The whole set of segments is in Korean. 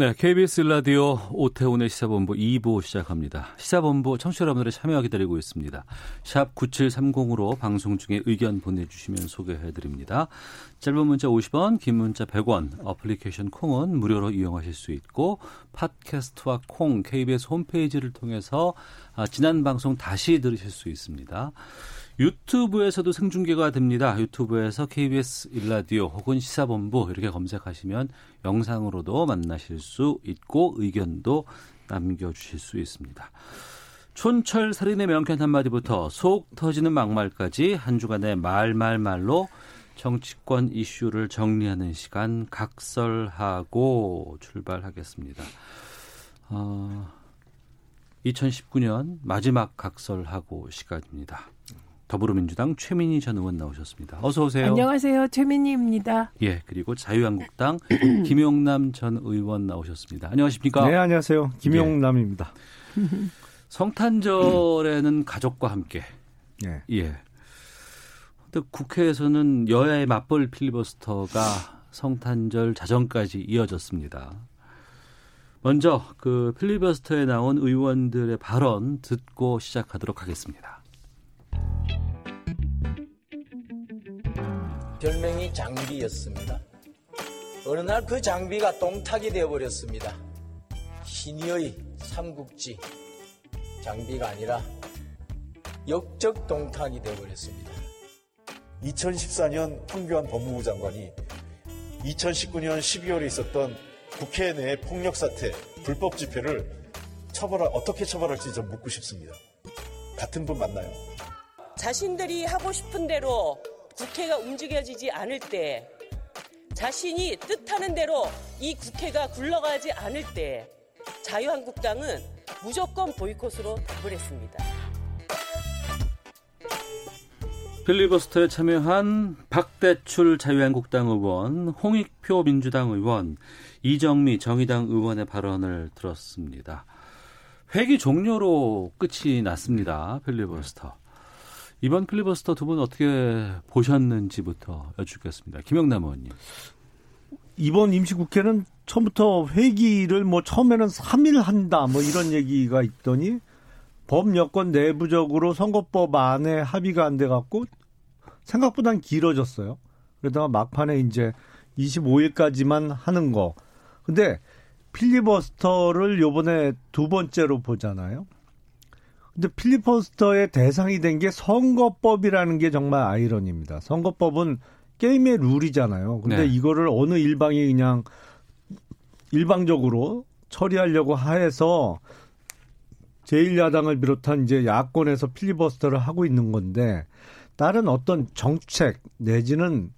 네, KBS 라디오 오태훈의 시사본부 2부 시작합니다. 시사본부 청취자 여러분들의 참여 기다리고 있습니다. 샵 9730으로 방송 중에 의견 보내주시면 소개해드립니다. 짧은 문자 50원, 긴 문자 100원, 어플리케이션 콩은 무료로 이용하실 수 있고 팟캐스트와 콩, KBS 홈페이지를 통해서 아, 지난 방송 다시 들으실 수 있습니다. 유튜브에서도 생중계가 됩니다. 유튜브에서 KBS 일라디오 혹은 시사본부 이렇게 검색하시면 영상으로도 만나실 수 있고 의견도 남겨주실 수 있습니다. 촌철 살인의 명쾌한 한마디부터 속 터지는 막말까지 한 주간의 말말말로 정치권 이슈를 정리하는 시간 각설하고 출발하겠습니다. 어, 2019년 마지막 각설하고 시간입니다. 더불어민주당 최민희 전 의원 나오셨습니다. 어서 오세요. 안녕하세요. 최민희입니다. 예, 그리고 자유한국당 김용남 전 의원 나오셨습니다. 안녕하십니까? 네, 안녕하세요. 김용남입니다. 성탄절에는 가족과 함께. 예. 예. 근데 국회에서는 여야의 맞벌 필리버스터가 성탄절 자정까지 이어졌습니다. 먼저 그 필리버스터에 나온 의원들의 발언 듣고 시작하도록 하겠습니다. 별명이 장비였습니다. 어느 날 그 장비가 똥탁이 되어버렸습니다. 신의의 삼국지 장비가 아니라 역적 똥탁이 되어버렸습니다. 2014년 황교안 법무부 장관이 2019년 12월에 있었던 국회 내 폭력 사태, 불법 집회를 처벌할 어떻게 처벌할지 좀 묻고 싶습니다. 같은 분 맞나요? 자신들이 하고 싶은 대로 국회가 움직여지지 않을 때, 자신이 뜻하는 대로 이 국회가 굴러가지 않을 때, 자유한국당은 무조건 보이콧으로 답을 했습니다. 필리버스터에 참여한 박대출 자유한국당 의원, 홍익표 민주당 의원, 이정미 정의당 의원의 발언을 들었습니다. 회기 종료로 끝이 났습니다. 필리버스터. 이번 필리버스터 두 분 어떻게 보셨는지부터 여쭙겠습니다. 김영남 의원님. 이번 임시국회는 처음부터 회기를 뭐 처음에는 3일 한다 뭐 이런 얘기가 있더니 법 여건 내부적으로 선거법 안에 합의가 안 돼 갖고 생각보단 길어졌어요. 그러다가 막판에 이제 25일까지만 하는 거. 근데 필리버스터를 요번에 두 번째로 보잖아요. 근데 필리버스터의 대상이 된 게 선거법이라는 게 정말 아이러니입니다. 선거법은 게임의 룰이잖아요. 근데 네. 이거를 어느 일방이 그냥 일방적으로 처리하려고 하해서 제1야당을 비롯한 이제 야권에서 필리버스터를 하고 있는 건데 다른 어떤 정책 내지는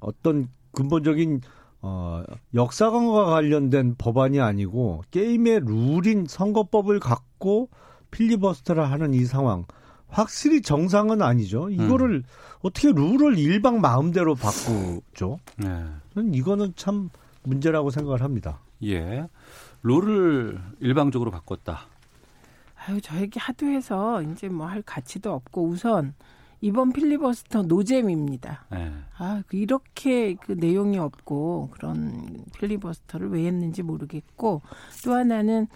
어떤 근본적인 어 역사관과 관련된 법안이 아니고 게임의 룰인 선거법을 갖고 필리버스터를 하는 이 상황 확실히 정상은 아니죠. 이거를 어떻게 룰을 일방 마음대로 바꾸죠? 네. 이거는 참 문제라고 생각을 합니다. 예. 룰을 일방적으로 바꿨다. 아유, 저 얘기 하도 해서 이제 뭐 할 가치도 없고 우선 이번 필리버스터 노잼입니다. 예. 아, 그 이렇게 그 내용이 없고 그런 필리버스터를 왜 했는지 모르겠고 또 하나는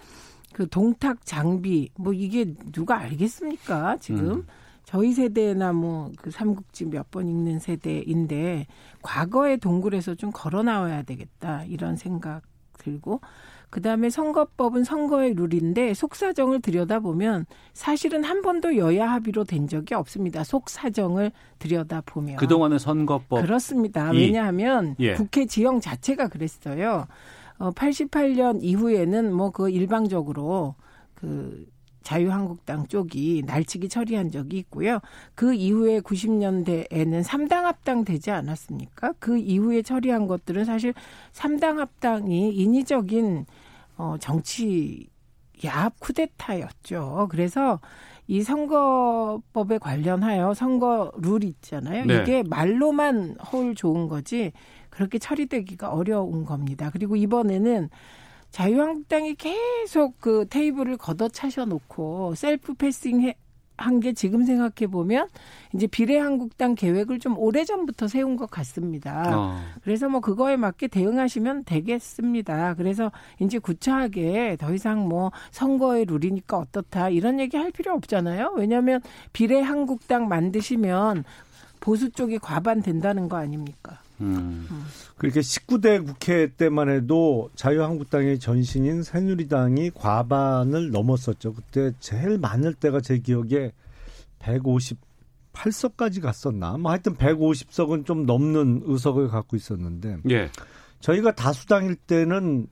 그 동탁 장비 뭐 이게 누가 알겠습니까? 지금 음. 저희 세대나 뭐 그 삼국지 몇 번 읽는 세대인데 과거의 동굴에서 좀 걸어 나와야 되겠다 이런 생각 들고 그다음에 선거법은 선거의 룰인데 속사정을 들여다보면 사실은 한 번도 여야 합의로 된 적이 없습니다. 속사정을 들여다보면 그동안의 선거법 그렇습니다. 이- 왜냐하면 예. 국회 지형 자체가 그랬어요. 어, 88년 이후에는 뭐 그 일방적으로 그 자유한국당 쪽이 날치기 처리한 적이 있고요. 그 이후에 90년대에는 삼당 합당 되지 않았습니까? 그 이후에 처리한 것들은 사실 삼당 합당이 인위적인 어, 정치 야합 쿠데타였죠. 그래서 이 선거법에 관련하여 선거 룰 있잖아요. 네. 이게 말로만 헐 좋은 거지 그렇게 처리되기가 어려운 겁니다. 그리고 이번에는 자유한국당이 계속 그 테이블을 걷어차셔 놓고 셀프 패싱 한 게 지금 생각해 보면 이제 비례한국당 계획을 좀 오래 전부터 세운 것 같습니다. 어. 그래서 뭐 그거에 맞게 대응하시면 되겠습니다. 그래서 이제 구차하게 더 이상 뭐 선거의 룰이니까 어떻다 이런 얘기 할 필요 없잖아요. 왜냐하면 비례한국당 만드시면 보수 쪽이 과반 된다는 거 아닙니까? 음. 그렇게 19대 국회 때만 해도 자유한국당의 전신인 새누리당이 과반을 넘었었죠. 그때 제일 많을 때가 제 기억에 158석까지 갔었나? 뭐 하여튼 150석은 좀 넘는 의석을 갖고 있었는데 예. 저희가 다수당일 때는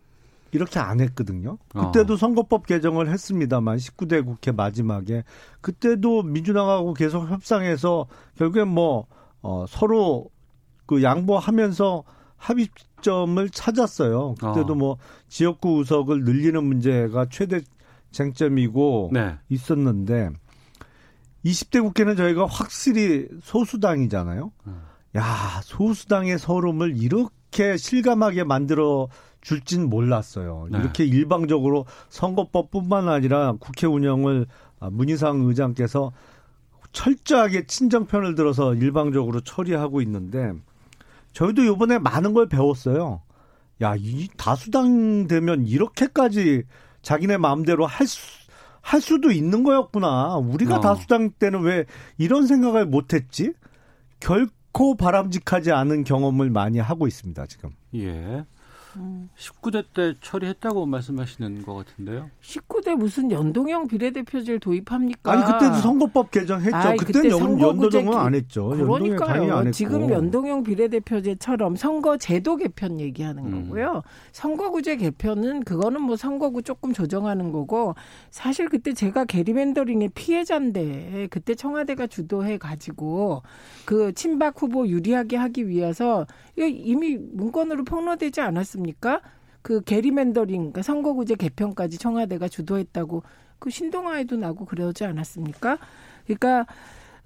이렇게 안 했거든요. 어. 그때도 선거법 개정을 했습니다만 19대 국회 마지막에 그때도 민주당하고 계속 협상해서 결국엔 뭐 어, 서로 그 양보하면서 합의점을 찾았어요. 그때도 어. 뭐 지역구 의석을 늘리는 문제가 최대 쟁점이고 네. 있었는데 20대 국회는 저희가 확실히 소수당이잖아요. 음. 야, 소수당의 서름을 이렇게 실감하게 만들어 줄진 몰랐어요. 네. 이렇게 일방적으로 선거법뿐만 아니라 국회 운영을 아, 문희상 의장께서 철저하게 친정편을 들어서 일방적으로 처리하고 있는데 저희도 이번에 많은 걸 배웠어요. 야, 이 다수당 되면 이렇게까지 자기네 마음대로 할 수, 할 수도 있는 거였구나. 우리가 어. 다수당 때는 왜 이런 생각을 못 했지? 결코 바람직하지 않은 경험을 많이 하고 있습니다, 지금. 예. 19대 때 처리했다고 말씀하시는 것 같은데요. 19대 무슨 연동형 비례대표제를 도입합니까? 아니, 그때도 선거법 개정했죠. 그때 연, 선거구제 연도정은 안 기- 했죠. 그러니까요. 지금 연동형 비례대표제처럼 선거제도 개편 얘기하는 음. 거고요. 선거구제 개편은 그거는 뭐 선거구 조금 조정하는 거고 사실 그때 제가 게리맨더링의 피해자인데 그때 청와대가 주도해 가지고 그 친박 후보 유리하게 하기 위해서 이거 이미 문건으로 폭로되지 않았습니까? 그 게리맨더링 그러니까 선거구제 개편까지 청와대가 주도했다고 그 신동아에도 나고 그러지 않았습니까? 그러니까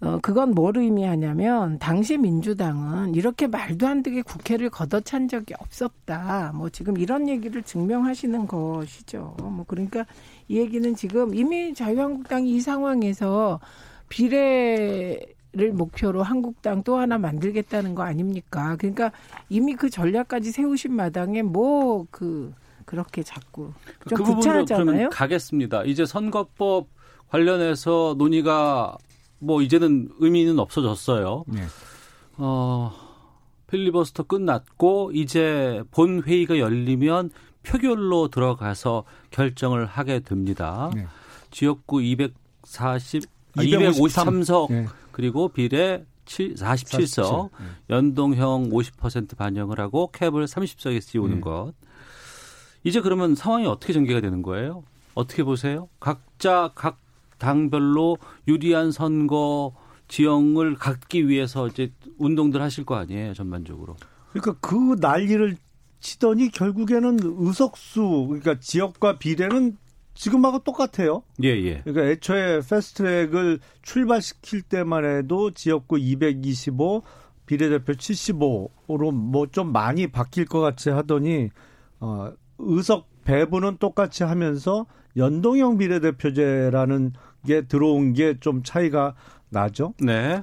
어, 그건 뭘 의미하냐면, 당시 민주당은 이렇게 말도 안 되게 국회를 걷어찬 적이 없었다. 뭐 지금 이런 얘기를 증명하시는 것이죠. 뭐 그러니까 이 얘기는 지금 이미 자유한국당이 이 상황에서 비례 를 목표로 한국당 또 하나 만들겠다는 거 아닙니까? 그러니까 이미 그 전략까지 세우신 마당에 뭐 그, 그렇게 자꾸 좀 그 부분으로 구차하잖아요. 그러면 가겠습니다. 이제 선거법 관련해서 논의가 뭐 이제는 의미는 없어졌어요. 네. 어, 필리버스터 끝났고 이제 본 회의가 열리면 표결로 들어가서 결정을 하게 됩니다. 네. 지역구 240 아, 253. 253석 네. 그리고 비례 7, 47석 47. 네. 연동형 50% 반영을 하고 캡을 30석에 씌우는 네. 것. 이제 그러면 상황이 어떻게 전개가 되는 거예요? 어떻게 보세요? 각자 각 당별로 유리한 선거 지형을 갖기 위해서 이제 운동들 하실 거 아니에요, 전반적으로. 그러니까 그 난리를 치더니 결국에는 의석수 그러니까 지역과 비례는 지금하고 똑같아요. 예, 예. 그러니까 애초에 패스트트랙을 출발시킬 때만 해도 지역구 225, 비례대표 75로 뭐 좀 많이 바뀔 것 같이 하더니 어 의석 배분은 똑같이 하면서 연동형 비례대표제라는 게 들어온 게 좀 차이가 나죠. 네.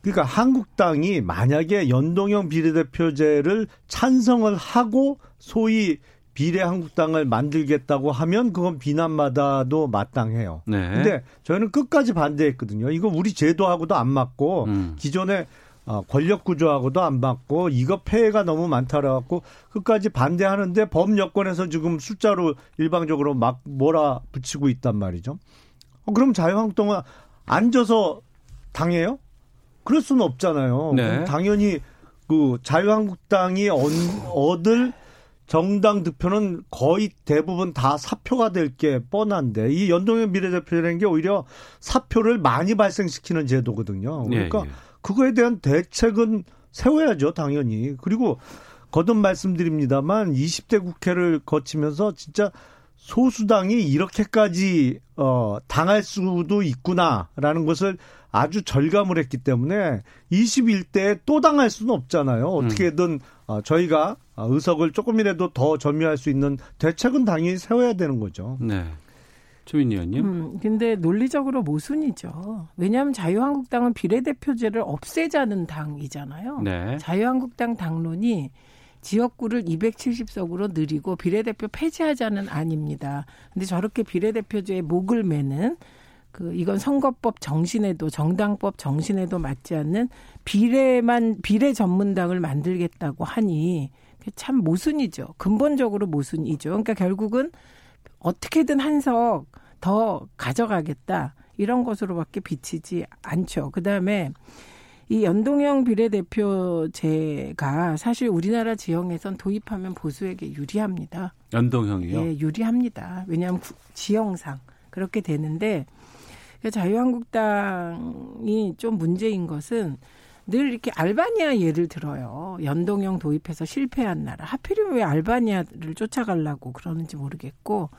그러니까 한국당이 만약에 연동형 비례대표제를 찬성을 하고 소위 비례 한국당을 만들겠다고 하면 그건 비난마다도 마땅해요. 네. 근데 저희는 끝까지 반대했거든요. 이거 우리 제도하고도 안 맞고 음. 기존의 어, 권력 구조하고도 안 맞고 이거 폐해가 너무 많다라 갖고 끝까지 반대하는데 법 여건에서 지금 숫자로 일방적으로 막 몰아 붙이고 있단 말이죠. 어, 그럼 자유한국당은 앉아서 당해요? 그럴 수는 없잖아요. 네. 당연히 그 자유한국당이 얻, 얻을 정당 득표는 거의 대부분 다 사표가 될 게 뻔한데 이 연동형 비례대표라는 게 오히려 사표를 많이 발생시키는 제도거든요. 그러니까 예, 예. 그거에 대한 대책은 세워야죠, 당연히. 그리고 거듭 말씀드립니다만 20대 국회를 거치면서 진짜 소수당이 이렇게까지 어 당할 수도 있구나라는 것을 아주 절감을 했기 때문에 21대에 또 당할 수는 없잖아요. 어떻게든 어, 저희가 의석을 조금이라도 더 점유할 수 있는 대책은 당연히 세워야 되는 거죠. 네. 최민 의원님. 음, 근데 논리적으로 모순이죠. 왜냐하면 자유한국당은 비례대표제를 없애자는 당이잖아요. 네. 자유한국당 당론이 지역구를 270석으로 늘리고 비례대표 폐지하자는 아닙니다. 근데 저렇게 비례대표제에 목을 매는 그 이건 선거법 정신에도 정당법 정신에도 맞지 않는 비례만 비례 전문당을 만들겠다고 하니 참 모순이죠. 근본적으로 모순이죠. 그러니까 결국은 어떻게든 한석 더 가져가겠다 이런 것으로밖에 비치지 않죠. 그 다음에 이 연동형 비례대표제가 사실 우리나라 지형에선 도입하면 보수에게 유리합니다. 연동형이요? 예, 유리합니다. 왜냐하면 구, 지형상 그렇게 되는데 자유한국당이 좀 문제인 것은 늘 이렇게 알바니아 예를 들어요. 연동형 도입해서 실패한 나라. 하필이면 왜 알바니아를 쫓아가려고 그러는지 모르겠고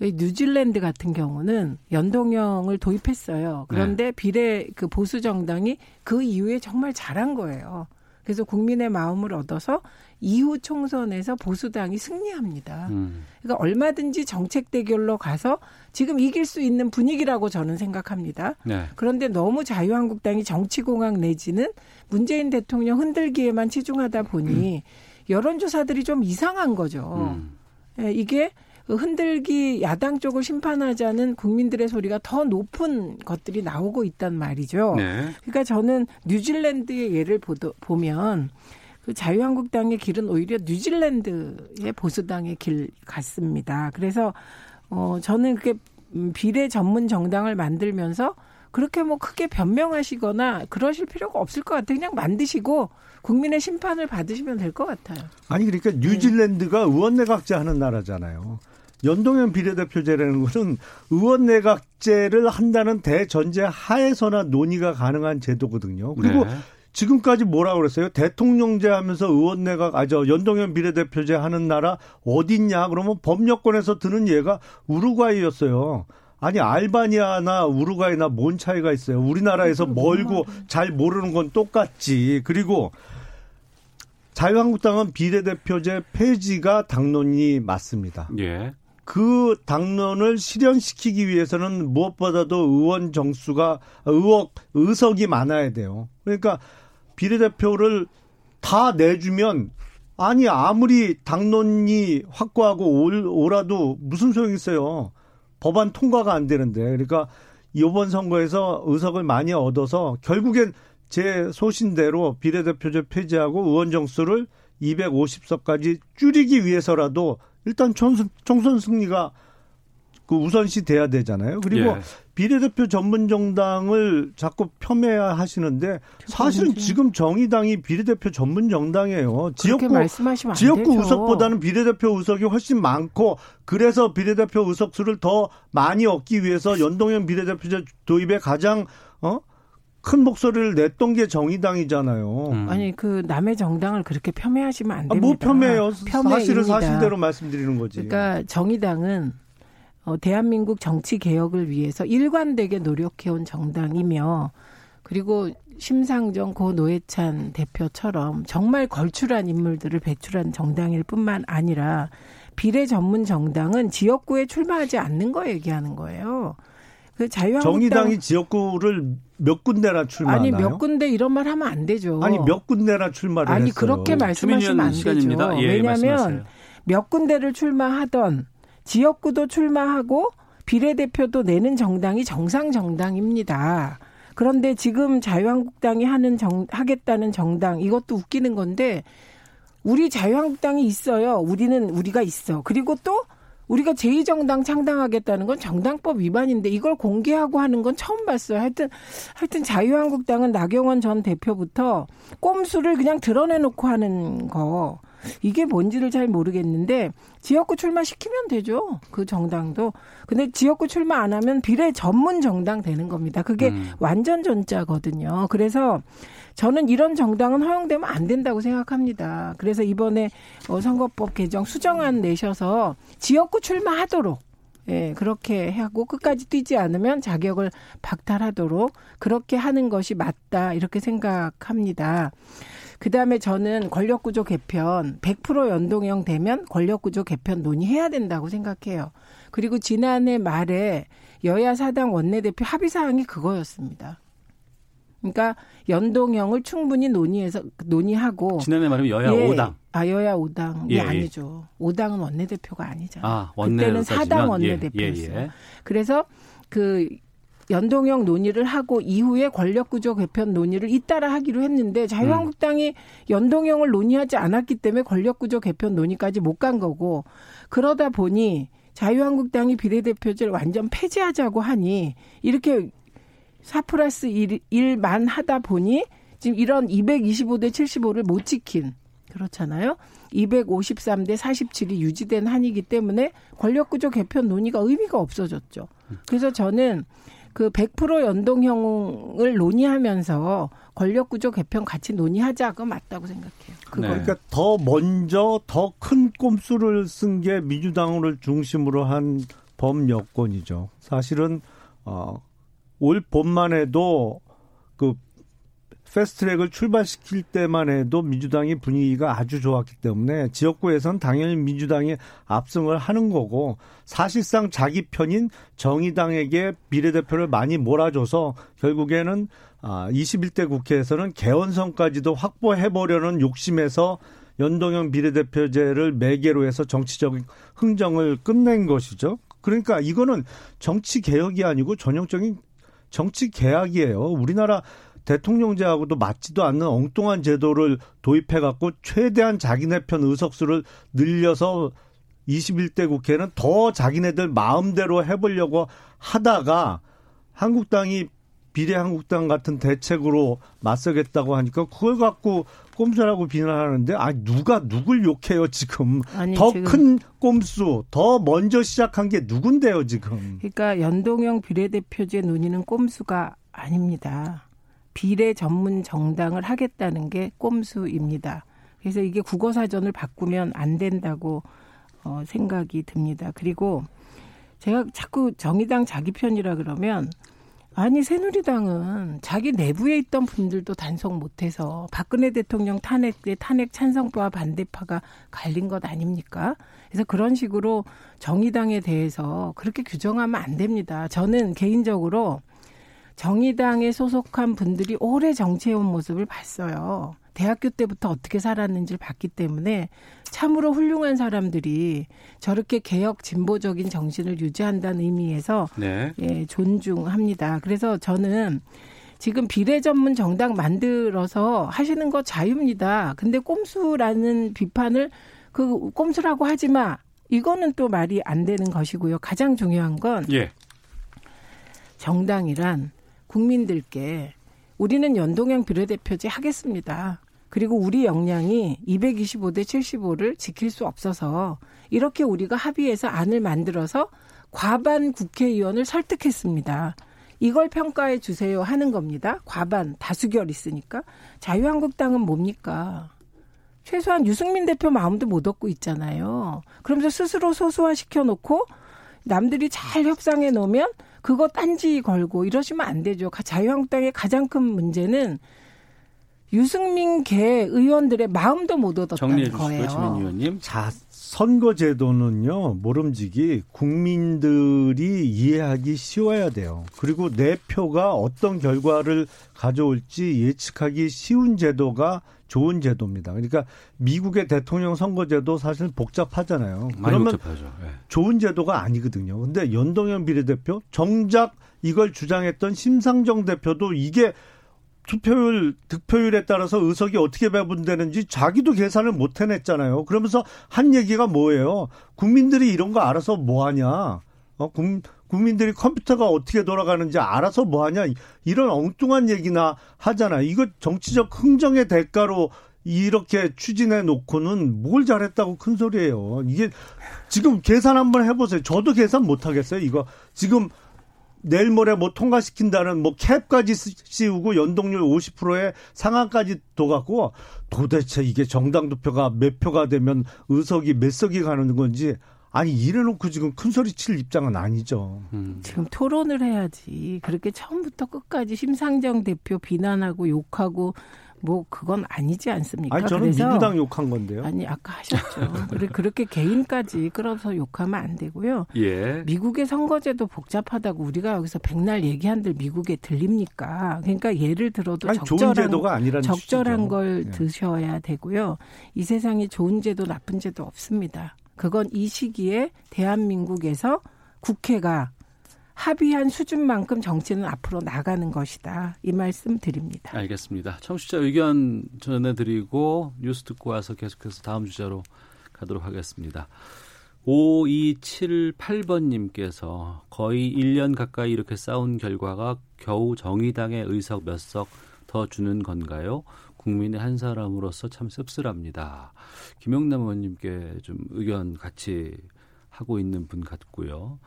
뉴질랜드 같은 경우는 연동형을 도입했어요. 그런데 네. 비례 그 보수 정당이 그 이후에 정말 잘한 거예요. 그래서 국민의 마음을 얻어서 이후 총선에서 보수당이 승리합니다. 음. 그러니까 얼마든지 정책 대결로 가서 지금 이길 수 있는 분위기라고 저는 생각합니다. 네. 그런데 너무 자유한국당이 정치공학 내지는 문재인 대통령 흔들기에만 치중하다 보니 음. 여론조사들이 좀 이상한 거죠. 음. 예, 이게 그 흔들기 야당 쪽을 심판하자는 국민들의 소리가 더 높은 것들이 나오고 있단 말이죠. 네. 그러니까 저는 뉴질랜드의 예를 보도, 보면 그 자유한국당의 길은 오히려 뉴질랜드의 보수당의 길 같습니다. 그래서 어 저는 그게 비례 전문 정당을 만들면서 그렇게 뭐 크게 변명하시거나 그러실 필요가 없을 것 같아요. 그냥 만드시고 국민의 심판을 받으시면 될 것 같아요. 아니 그러니까 뉴질랜드가 의원 내각제 하는 나라잖아요. 연동형 비례대표제라는 것은 의원 내각제를 한다는 대전제 하에서나 논의가 가능한 제도거든요. 그리고 네. 지금까지 뭐라 그랬어요? 대통령제 하면서 의원 내각, 아, 저, 연동형 비례대표제 하는 나라 어딨냐? 그러면 법여권에서 드는 예가 우루과이였어요. 아니, 알바니아나 우루과이나 뭔 차이가 있어요? 우리나라에서 멀고 잘 모르는 건 똑같지. 그리고 자유한국당은 비례대표제 폐지가 당론이 맞습니다. 예. 그 당론을 실현시키기 위해서는 무엇보다도 의원 정수가 의원 의석이 많아야 돼요. 그러니까 비례대표를 다 내주면 아니 아무리 당론이 확고하고 올, 오라도 무슨 소용이 있어요. 법안 통과가 안 되는데 그러니까 이번 선거에서 의석을 많이 얻어서 결국엔 제 소신대로 비례대표제 폐지하고 의원 정수를 250석까지 줄이기 위해서라도 일단 총선, 총선 승리가 그 우선시 돼야 되잖아요. 그리고 예. 비례대표 전문 정당을 자꾸 폄훼하시는데 사실은 지금 정의당이 비례대표 전문 정당이에요. 지역구 지역구 의석보다는 비례대표 의석이 훨씬 많고 그래서 비례대표 의석 수를 더 많이 얻기 위해서 연동형 비례대표제 도입에 가장 어 큰 목소리를 냈던 게 정의당이잖아요. 음. 아니 그 남의 정당을 그렇게 폄훼하시면 안 됩니다. 아, 뭐 폄훼해요? 사실은 사실대로 말씀드리는 거지. 그러니까 정의당은 어, 대한민국 정치 개혁을 위해서 일관되게 노력해온 정당이며 그리고 심상정 고 노회찬 대표처럼 정말 걸출한 인물들을 배출한 정당일 뿐만 아니라 비례 전문 정당은 지역구에 출마하지 않는 거 얘기하는 거예요. 그 자유한국당 정의당이 지역구를 몇 군데나 출마하나요? 아니 몇 군데 이런 말 하면 안 되죠. 아니 몇 군데나 출마를 아니 했어요. 그렇게 말씀하시면 안 되죠. 예, 왜냐하면 몇 군데를 출마하던 지역구도 출마하고 비례대표도 내는 정당이 정상 정당입니다. 그런데 지금 자유한국당이 하는 정, 하겠다는 정당 이것도 웃기는 건데 우리 자유한국당이 있어요. 우리는 우리가 있어. 그리고 또 우리가 제2정당 창당하겠다는 건 정당법 위반인데 이걸 공개하고 하는 건 처음 봤어요. 하여튼, 하여튼 자유한국당은 나경원 전 대표부터 꼼수를 그냥 드러내 놓고 하는 거. 이게 뭔지를 잘 모르겠는데 지역구 출마시키면 되죠. 그 정당도. 근데 지역구 출마 안 하면 비례 전문 정당 되는 겁니다. 그게 음. 완전 전자거든요. 그래서 저는 이런 정당은 허용되면 안 된다고 생각합니다. 그래서 이번에 어, 선거법 개정 수정안 내셔서 지역구 출마하도록 예, 그렇게 하고 끝까지 뛰지 않으면 자격을 박탈하도록 그렇게 하는 것이 맞다 이렇게 생각합니다. 그다음에 저는 권력 구조 개편 100% 연동형 되면 권력 구조 개편 논의해야 된다고 생각해요. 그리고 지난해 말에 여야 사당 원내대표 합의 사항이 그거였습니다. 그러니까 연동형을 충분히 논의해서 논의하고 지난해 말하면 여야 예. 5당. 아 여야 5당이 예, 예. 아니죠. 5당은 원내대표가 아니잖아요. 아, 그때는 4당 원내대표였어요. 예, 예, 예. 그래서 그 연동형 논의를 하고 이후에 권력구조 개편 논의를 잇따라 하기로 했는데 자유한국당이 음. 연동형을 논의하지 않았기 때문에 권력구조 개편 논의까지 못 간 거고 그러다 보니 자유한국당이 비례대표제를 완전 폐지하자고 하니 이렇게 4 플러스 1, 1만 하다 보니 지금 이런 225대 75를 못 지킨 그렇잖아요. 253대 47이 유지된 한이기 때문에 권력구조 개편 논의가 의미가 없어졌죠. 그래서 저는 그 100% 연동형을 논의하면서 권력구조 개편 같이 논의하자 그 맞다고 생각해요. 네. 그러니까 더 먼저 더 큰 꼼수를 쓴 게 민주당을 중심으로 한 범여권이죠. 사실은 어, 올 봄만 해도 그 패스트트랙을 출발시킬 때만 해도 민주당이 분위기가 아주 좋았기 때문에 지역구에선 당연히 민주당이 압승을 하는 거고 사실상 자기 편인 정의당에게 비례대표를 많이 몰아줘서 결국에는 아 21대 국회에서는 개헌선까지도 확보해 보려는 욕심에서 연동형 비례대표제를 매개로 해서 정치적인 흥정을 끝낸 것이죠. 그러니까 이거는 정치 개혁이 아니고 전형적인 정치 개혁이에요. 우리나라 대통령제하고도 맞지도 않는 엉뚱한 제도를 도입해 갖고 최대한 자기네 편 의석수를 늘려서 21대 국회는 더 자기네들 마음대로 해보려고 하다가 한국당이 비례한국당 같은 대책으로 맞서겠다고 하니까 그걸 갖고 꼼수라고 비난하는데 아 누가 누굴 욕해요 지금? 더 큰 꼼수 더 먼저 시작한 게 누군데요 지금? 그러니까 연동형 비례대표제 논의는 꼼수가 아닙니다. 비례 전문 정당을 하겠다는 게 꼼수입니다. 그래서 이게 국어사전을 바꾸면 안 된다고 어, 생각이 듭니다. 그리고 제가 자꾸 정의당 자기 편이라 그러면 아니 새누리당은 자기 내부에 있던 분들도 단속 못해서 박근혜 대통령 탄핵 때 탄핵 찬성파와 반대파가 갈린 것 아닙니까? 그래서 그런 식으로 정의당에 대해서 그렇게 규정하면 안 됩니다. 저는 개인적으로 정의당에 소속한 분들이 오래 정치해온 모습을 봤어요. 대학교 때부터 어떻게 살았는지를 봤기 때문에 참으로 훌륭한 사람들이 저렇게 개혁 진보적인 정신을 유지한다는 의미에서 네. 예, 존중합니다. 그래서 저는 지금 비례 전문 정당 만들어서 하시는 거 자유입니다. 근데 꼼수라는 비판을 그 꼼수라고 하지 마. 이거는 또 말이 안 되는 것이고요. 가장 중요한 건 예. 정당이란 국민들께 우리는 연동형 비례대표제 하겠습니다. 그리고 우리 역량이 225대 75를 지킬 수 없어서 이렇게 우리가 합의해서 안을 만들어서 과반 국회의원을 설득했습니다. 이걸 평가해 주세요 하는 겁니다. 과반 다수결 있으니까 자유한국당은 뭡니까? 최소한 유승민 대표 마음도 못 얻고 있잖아요. 그러면서 스스로 소수화 시켜놓고 남들이 잘 협상해 놓으면 그거 딴지 걸고 이러시면 안 되죠. 자유한국당의 가장 큰 문제는 유승민 계 의원들의 마음도 못 얻었다는 정리해 주시고요, 거예요. 지민 의원님. 자, 선거제도는요, 모름지기 국민들이 이해하기 쉬워야 돼요. 그리고 내 표가 어떤 결과를 가져올지 예측하기 쉬운 제도가 좋은 제도입니다. 그러니까 미국의 대통령 선거제도 사실 복잡하잖아요. 그러면 복잡하죠. 네. 좋은 제도가 아니거든요. 근데 연동형 비례대표 정작 이걸 주장했던 심상정 대표도 이게 투표율, 득표율에 따라서 의석이 어떻게 배분되는지 자기도 계산을 못 해냈잖아요. 그러면서 한 얘기가 뭐예요? 국민들이 이런 거 알아서 뭐 하냐? 어, 국, 국민들이 컴퓨터가 어떻게 돌아가는지 알아서 뭐 하냐? 이런 엉뚱한 얘기나 하잖아. 이거 정치적 흥정의 대가로 이렇게 추진해 놓고는 뭘 잘했다고 큰 소리예요. 이게 지금 계산 한번 해보세요. 저도 계산 못 하겠어요. 이거 지금 내일 모레 뭐 통과시킨다는 뭐 캡까지 씌우고 연동률 50%에 상한까지 둬갖고 도대체 이게 정당 투표가 몇 표가 되면 의석이 몇 석이 가는 건지 아니 이래놓고 지금 큰 소리 칠 입장은 아니죠. 음. 지금 토론을 해야지. 그렇게 처음부터 끝까지 심상정 대표 비난하고 욕하고 뭐 그건 아니지 않습니까? 아니 저는 그래서 민주당 욕한 건데요. 아니 아까 하셨죠. 그렇게 개인까지 끌어서 욕하면 안 되고요. 예. 미국의 선거제도 복잡하다고 우리가 여기서 백날 얘기한들 미국에 들립니까? 그러니까 예를 들어도 아니, 적절한 적절한 취지죠. 걸 예. 드셔야 되고요. 이 세상에 좋은 제도 나쁜 제도 없습니다. 그건 이 시기에 대한민국에서 국회가 합의한 수준만큼 정치는 앞으로 나가는 것이다. 이 말씀 드립니다. 알겠습니다. 청취자 의견 전해드리고 뉴스 듣고 와서 계속해서 다음 주자로 가도록 하겠습니다. 5278번님께서 거의 1년 가까이 이렇게 싸운 결과가 겨우 정의당의 의석 몇 석 더 주는 건가요? 국민의 한 사람으로서 참 씁쓸합니다. 김영남 의원님께 좀 의견 같이 하고 있는 분 같고요.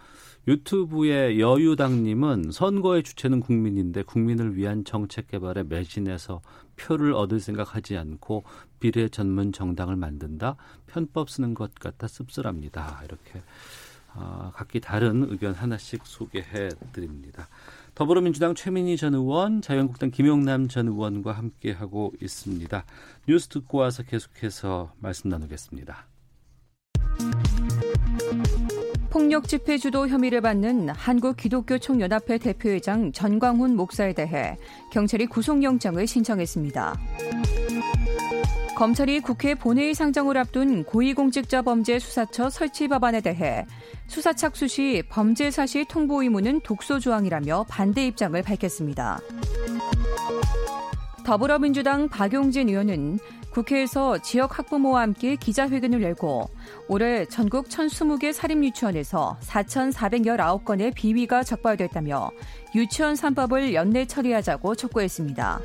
유튜브의 여유당님은 선거의 주체는 국민인데 국민을 위한 정책 개발에 매진해서 표를 얻을 생각하지 않고 비례 전문 정당을 만든다. 편법 쓰는 것 같아 씁쓸합니다. 이렇게 어, 각기 다른 의견 하나씩 소개해 드립니다. 더불어민주당 최민희 전 의원, 자유한국당 김용남 전 의원과 함께하고 있습니다. 뉴스 듣고 와서 계속해서 말씀 나누겠습니다. 폭력 집회 주도 혐의를 받는 한국 기독교 총연합회 대표회장 전광훈 목사에 대해 경찰이 구속영장을 신청했습니다. 검찰이 국회 본회의 상정을 앞둔 고위공직자 범죄 수사처 설치 법안에 대해 수사 착수 시 범죄 사실 통보 의무는 독소 조항이라며 반대 입장을 밝혔습니다. 더불어민주당 박용진 의원은 국회에서 지역 학부모와 함께 기자회견을 열고 올해 전국 1,020개 사립유치원에서 4,419건의 비위가 적발됐다며 유치원 3법을 연내 처리하자고 촉구했습니다.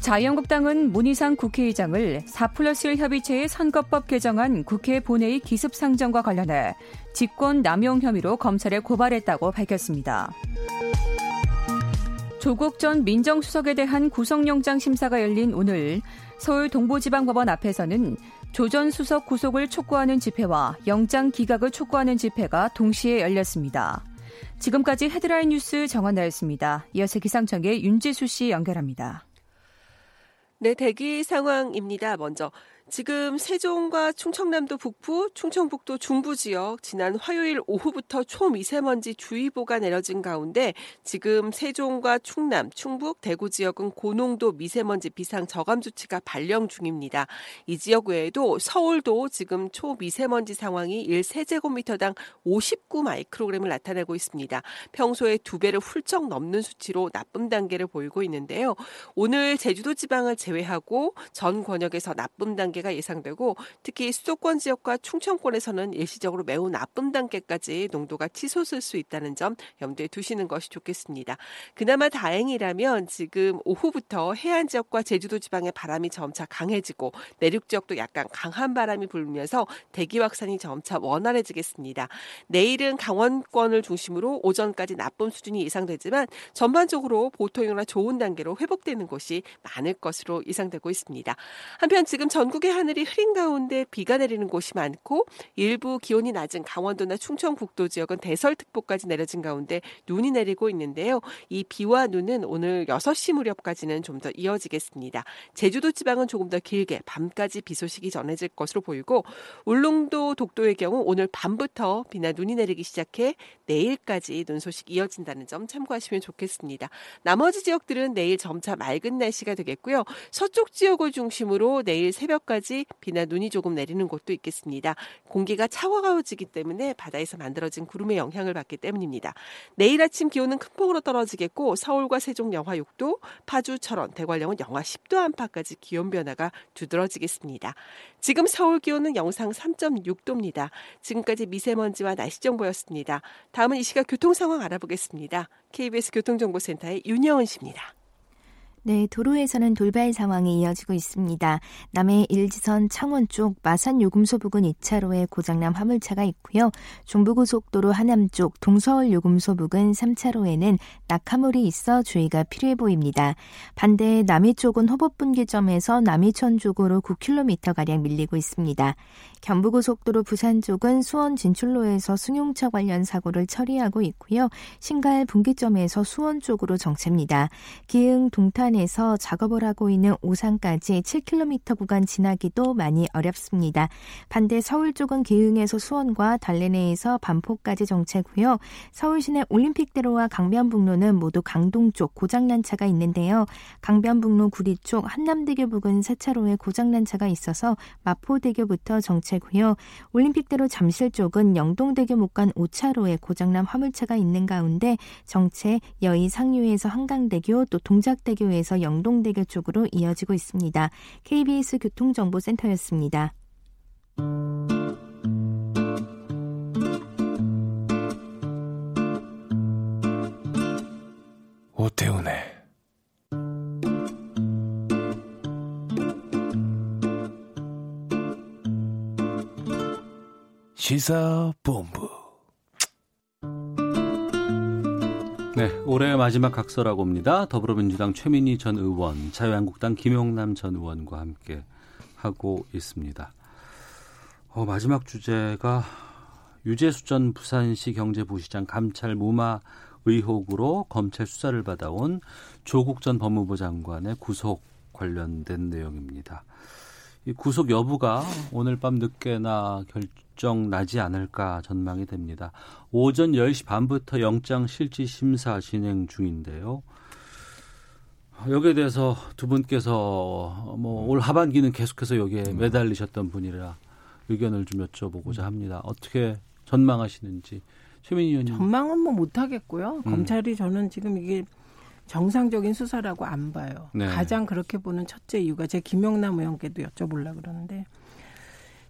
자유한국당은 문희상 국회의장을 4 플러스 1 협의체의 선거법 개정안 국회 본회의 기습 상정과 관련해 직권 남용 혐의로 검찰에 고발했다고 밝혔습니다. 조국 전 민정수석에 대한 구속영장 심사가 열린 오늘 서울 동부지방법원 앞에서는 조 전 수석 구속을 촉구하는 집회와 영장 기각을 촉구하는 집회가 동시에 열렸습니다. 지금까지 헤드라인 뉴스 정한나였습니다. 이어서 기상청의 윤지수 씨 연결합니다. 네, 대기 상황입니다. 먼저 지금 세종과 충청남도 북부, 충청북도 중부 지역 지난 화요일 오후부터 초미세먼지 주의보가 내려진 가운데 지금 세종과 충남, 충북, 대구 지역은 고농도 미세먼지 비상 저감 조치가 발령 중입니다. 이 지역 외에도 서울도 지금 초미세먼지 상황이 1세제곱미터당 59 마이크로그램을 나타내고 있습니다. 평소에 두 배를 훌쩍 넘는 수치로 나쁨 단계를 보이고 있는데요. 오늘 제주도 지방을 제외하고 전 권역에서 나쁨 단계 단계가 예상되고 특히 수도권 지역과 충청권에서는 일시적으로 매우 나쁨 단계까지 농도가 치솟을 수 있다는 점 염두에 두시는 것이 좋겠습니다. 그나마 다행이라면 지금 오후부터 해안 지역과 제주도 지방의 바람이 점차 강해지고 내륙 지역도 약간 강한 바람이 불면서 대기 확산이 점차 원활해지겠습니다. 내일은 강원권을 중심으로 오전까지 나쁨 수준이 예상되지만 전반적으로 보통이나 좋은 단계로 회복되는 곳이 많을 것으로 예상되고 있습니다. 한편 지금 전국 의 하늘이 흐린 가운데 비가 내리는 곳이 많고 일부 기온이 낮은 강원도나 충청북도 지역은 대설특보까지 내려진 가운데 눈이 내리고 있는데요. 이 비와 눈은 오늘 6시 무렵까지는 좀 더 이어지겠습니다. 제주도 지방은 조금 더 길게 밤까지 비 소식이 전해질 것으로 보이고 울릉도 독도의 경우 오늘 밤부터 비나 눈이 내리기 시작해 내일까지 눈 소식 이어진다는 점 참고하시면 좋겠습니다. 나머지 지역들은 내일 점차 맑은 날씨가 되겠고요. 서쪽 지역을 중심으로 내일 새벽 까지 비나 눈이 조금 내리는 곳도 있겠습니다. 공기가 차가워지기 때문에 바다에서 만들어진 구름의 영향을 받기 때문입니다. 내일 아침 기온은 큰 폭으로 떨어지겠고 서울과 세종 영하 6도, 파주, 철원, 대관령은 영하 10도 안팎까지 기온 변화가 두드러지겠습니다. 지금 서울 기온은 영상 3.6도입니다. 지금까지 미세먼지와 날씨 정보였습니다. 다음은 이 시각 교통 상황 알아보겠습니다. KBS 교통정보센터의 윤여은 씨입니다. 네, 도로에서는 돌발 상황이 이어지고 있습니다. 남해 일지선 창원 쪽 마산 요금소 부근 2차로에 고장난 화물차가 있고요. 중부고속도로 하남 쪽 동서울 요금소 부근 3차로에는 낙하물이 있어 주의가 필요해 보입니다. 반대 남해 쪽은 호법분기점에서 남이천 쪽으로 9km가량 밀리고 있습니다. 경부고속도로 부산 쪽은 수원 진출로에서 승용차 관련 사고를 처리하고 있고요. 신갈 분기점에서 수원 쪽으로 정체입니다. 기흥 동탄에서 작업을 하고 있는 오산까지 7km 구간 지나기도 많이 어렵습니다. 반대 서울 쪽은 기흥에서 수원과 달래내에서 반포까지 정체고요. 서울 시내 올림픽대로와 강변북로는 모두 강동 쪽 고장난 차가 있는데요. 강변북로 구리 쪽 한남대교 부근 4차로에 고장난 차가 있어서 마포대교부터 정체 정체고요. 올림픽대로 잠실 쪽은 영동대교 못간 5차로에 고장난 화물차가 있는 가운데 정체 여의 상류에서 한강대교 또 동작대교에서 영동대교 쪽으로 이어지고 있습니다. KBS 교통정보센터였습니다. 오태훈의 시사본부. 네, 올해 마지막 각서라고 합니다. 더불어민주당 최민희 전 의원, 자유한국당 김용남 전 의원과 함께 하고 있습니다. 어, 마지막 주제가 유재수 전 부산시 경제부시장 감찰 무마 의혹으로 검찰 수사를 받아온 조국 전 법무부 장관의 구속 관련된 내용입니다. 이 구속 여부가 오늘 밤 늦게나 결정 나지 않을까 전망이 됩니다. 오전 10시 반부터 영장 실질 심사 진행 중인데요. 여기에 대해서 두 분께서 뭐 올 하반기는 계속해서 여기에 매달리셨던 분이라 의견을 좀 여쭤보고자 합니다. 어떻게 전망하시는지 최민희 의원님. 전망은 뭐 못하겠고요. 음. 검찰이 저는 지금 이게 정상적인 수사라고 안 봐요. 네. 가장 그렇게 보는 첫째 이유가 제 김영남 의원께도 여쭤보려 그러는데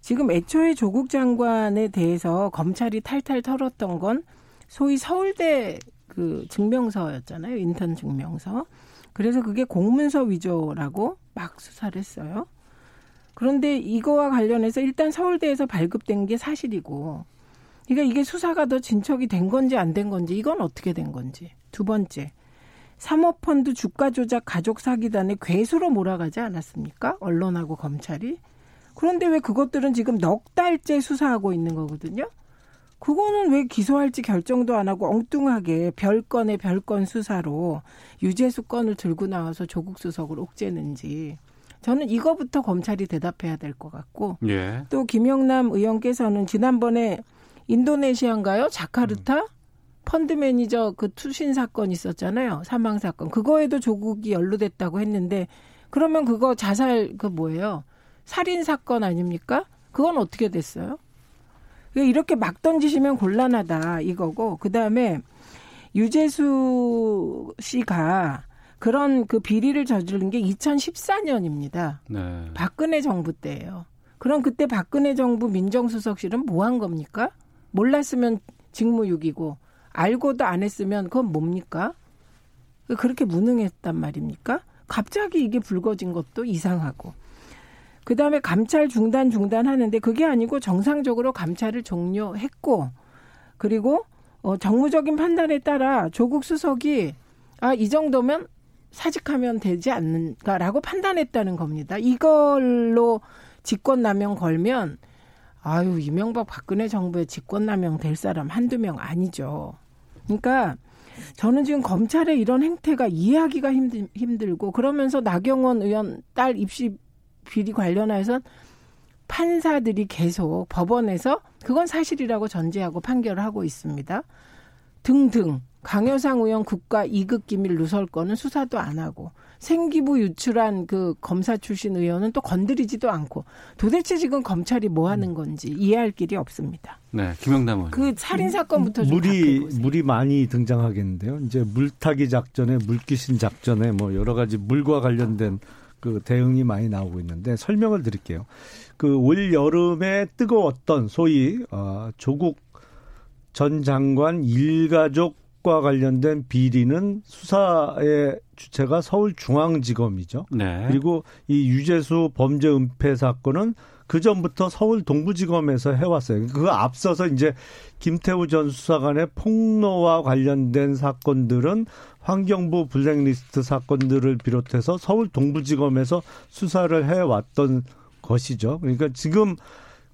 지금 애초에 조국 장관에 대해서 검찰이 탈탈 털었던 건 소위 서울대 그 증명서였잖아요. 인턴 증명서. 그래서 그게 공문서 위조라고 막 수사를 했어요. 그런데 이거와 관련해서 일단 서울대에서 발급된 게 사실이고 그러니까 이게 수사가 더 진척이 된 건지 안 된 건지 이건 어떻게 된 건지. 두 번째. 사모펀드 주가 조작 가족 사기단의 괴수로 몰아가지 않았습니까? 언론하고 검찰이. 그런데 왜 그것들은 지금 넉 달째 수사하고 있는 거거든요? 그거는 왜 기소할지 결정도 안 하고 엉뚱하게 별건의 별건 수사로 유재수 건을 들고 나와서 조국 수석을 옥죄는지 저는 이거부터 검찰이 대답해야 될 것 같고 예. 또 김영남 의원께서는 지난번에 인도네시아인가요? 자카르타? 음. 펀드 매니저 그 투신 사건 있었잖아요. 사망 사건. 그거에도 조국이 연루됐다고 했는데 그러면 그거 자살 그 뭐예요? 살인 사건 아닙니까? 그건 어떻게 됐어요? 이렇게 막 던지시면 곤란하다 이거고 그다음에 유재수 씨가 그런 그 비리를 저지른 게 2014년입니다. 네. 박근혜 정부 때예요. 그럼 그때 박근혜 정부 민정수석실은 뭐 한 겁니까? 몰랐으면 직무유기고 알고도 안 했으면 그건 뭡니까? 그렇게 무능했단 말입니까? 갑자기 이게 불거진 것도 이상하고. 그 다음에 감찰 중단 중단 하는데 그게 아니고 정상적으로 감찰을 종료했고 그리고 어, 정무적인 판단에 따라 조국 수석이 아, 이 정도면 사직하면 되지 않는가라고 판단했다는 겁니다. 이걸로 직권남용 걸면 아유, 이명박 박근혜 정부의 직권남용 될 사람 한두 명 아니죠. 그러니까 저는 지금 검찰의 이런 행태가 이해하기가 힘들, 힘들고 그러면서 나경원 의원 딸 입시 비리 관련해서 판사들이 계속 법원에서 그건 사실이라고 전제하고 판결을 하고 있습니다. 등등 강효상 의원 국가 이급 기밀 누설 건은 수사도 안 하고 생기부 유출한 그 검사 출신 의원은 또 건드리지도 않고 도대체 지금 검찰이 뭐 하는 건지 이해할 길이 없습니다. 네, 김영남 의원. 그 살인 사건부터 좀 물이 물이 많이 등장하겠는데요. 이제 물타기 작전에 물귀신 작전에 뭐 여러 가지 물과 관련된 그 대응이 많이 나오고 있는데 설명을 드릴게요. 그 올 여름에 뜨거웠던 소위 어 조국 전 장관 일가족 과 관련된 비리는 수사의 주체가 서울중앙지검이죠. 네. 그리고 이 유재수 범죄 은폐 사건은 그 전부터 서울 동부지검에서 해왔어요. 그 앞서서 이제 김태우 전 수사관의 폭로와 관련된 사건들은 환경부 블랙리스트 사건들을 비롯해서 서울 동부지검에서 수사를 해왔던 것이죠. 그러니까 지금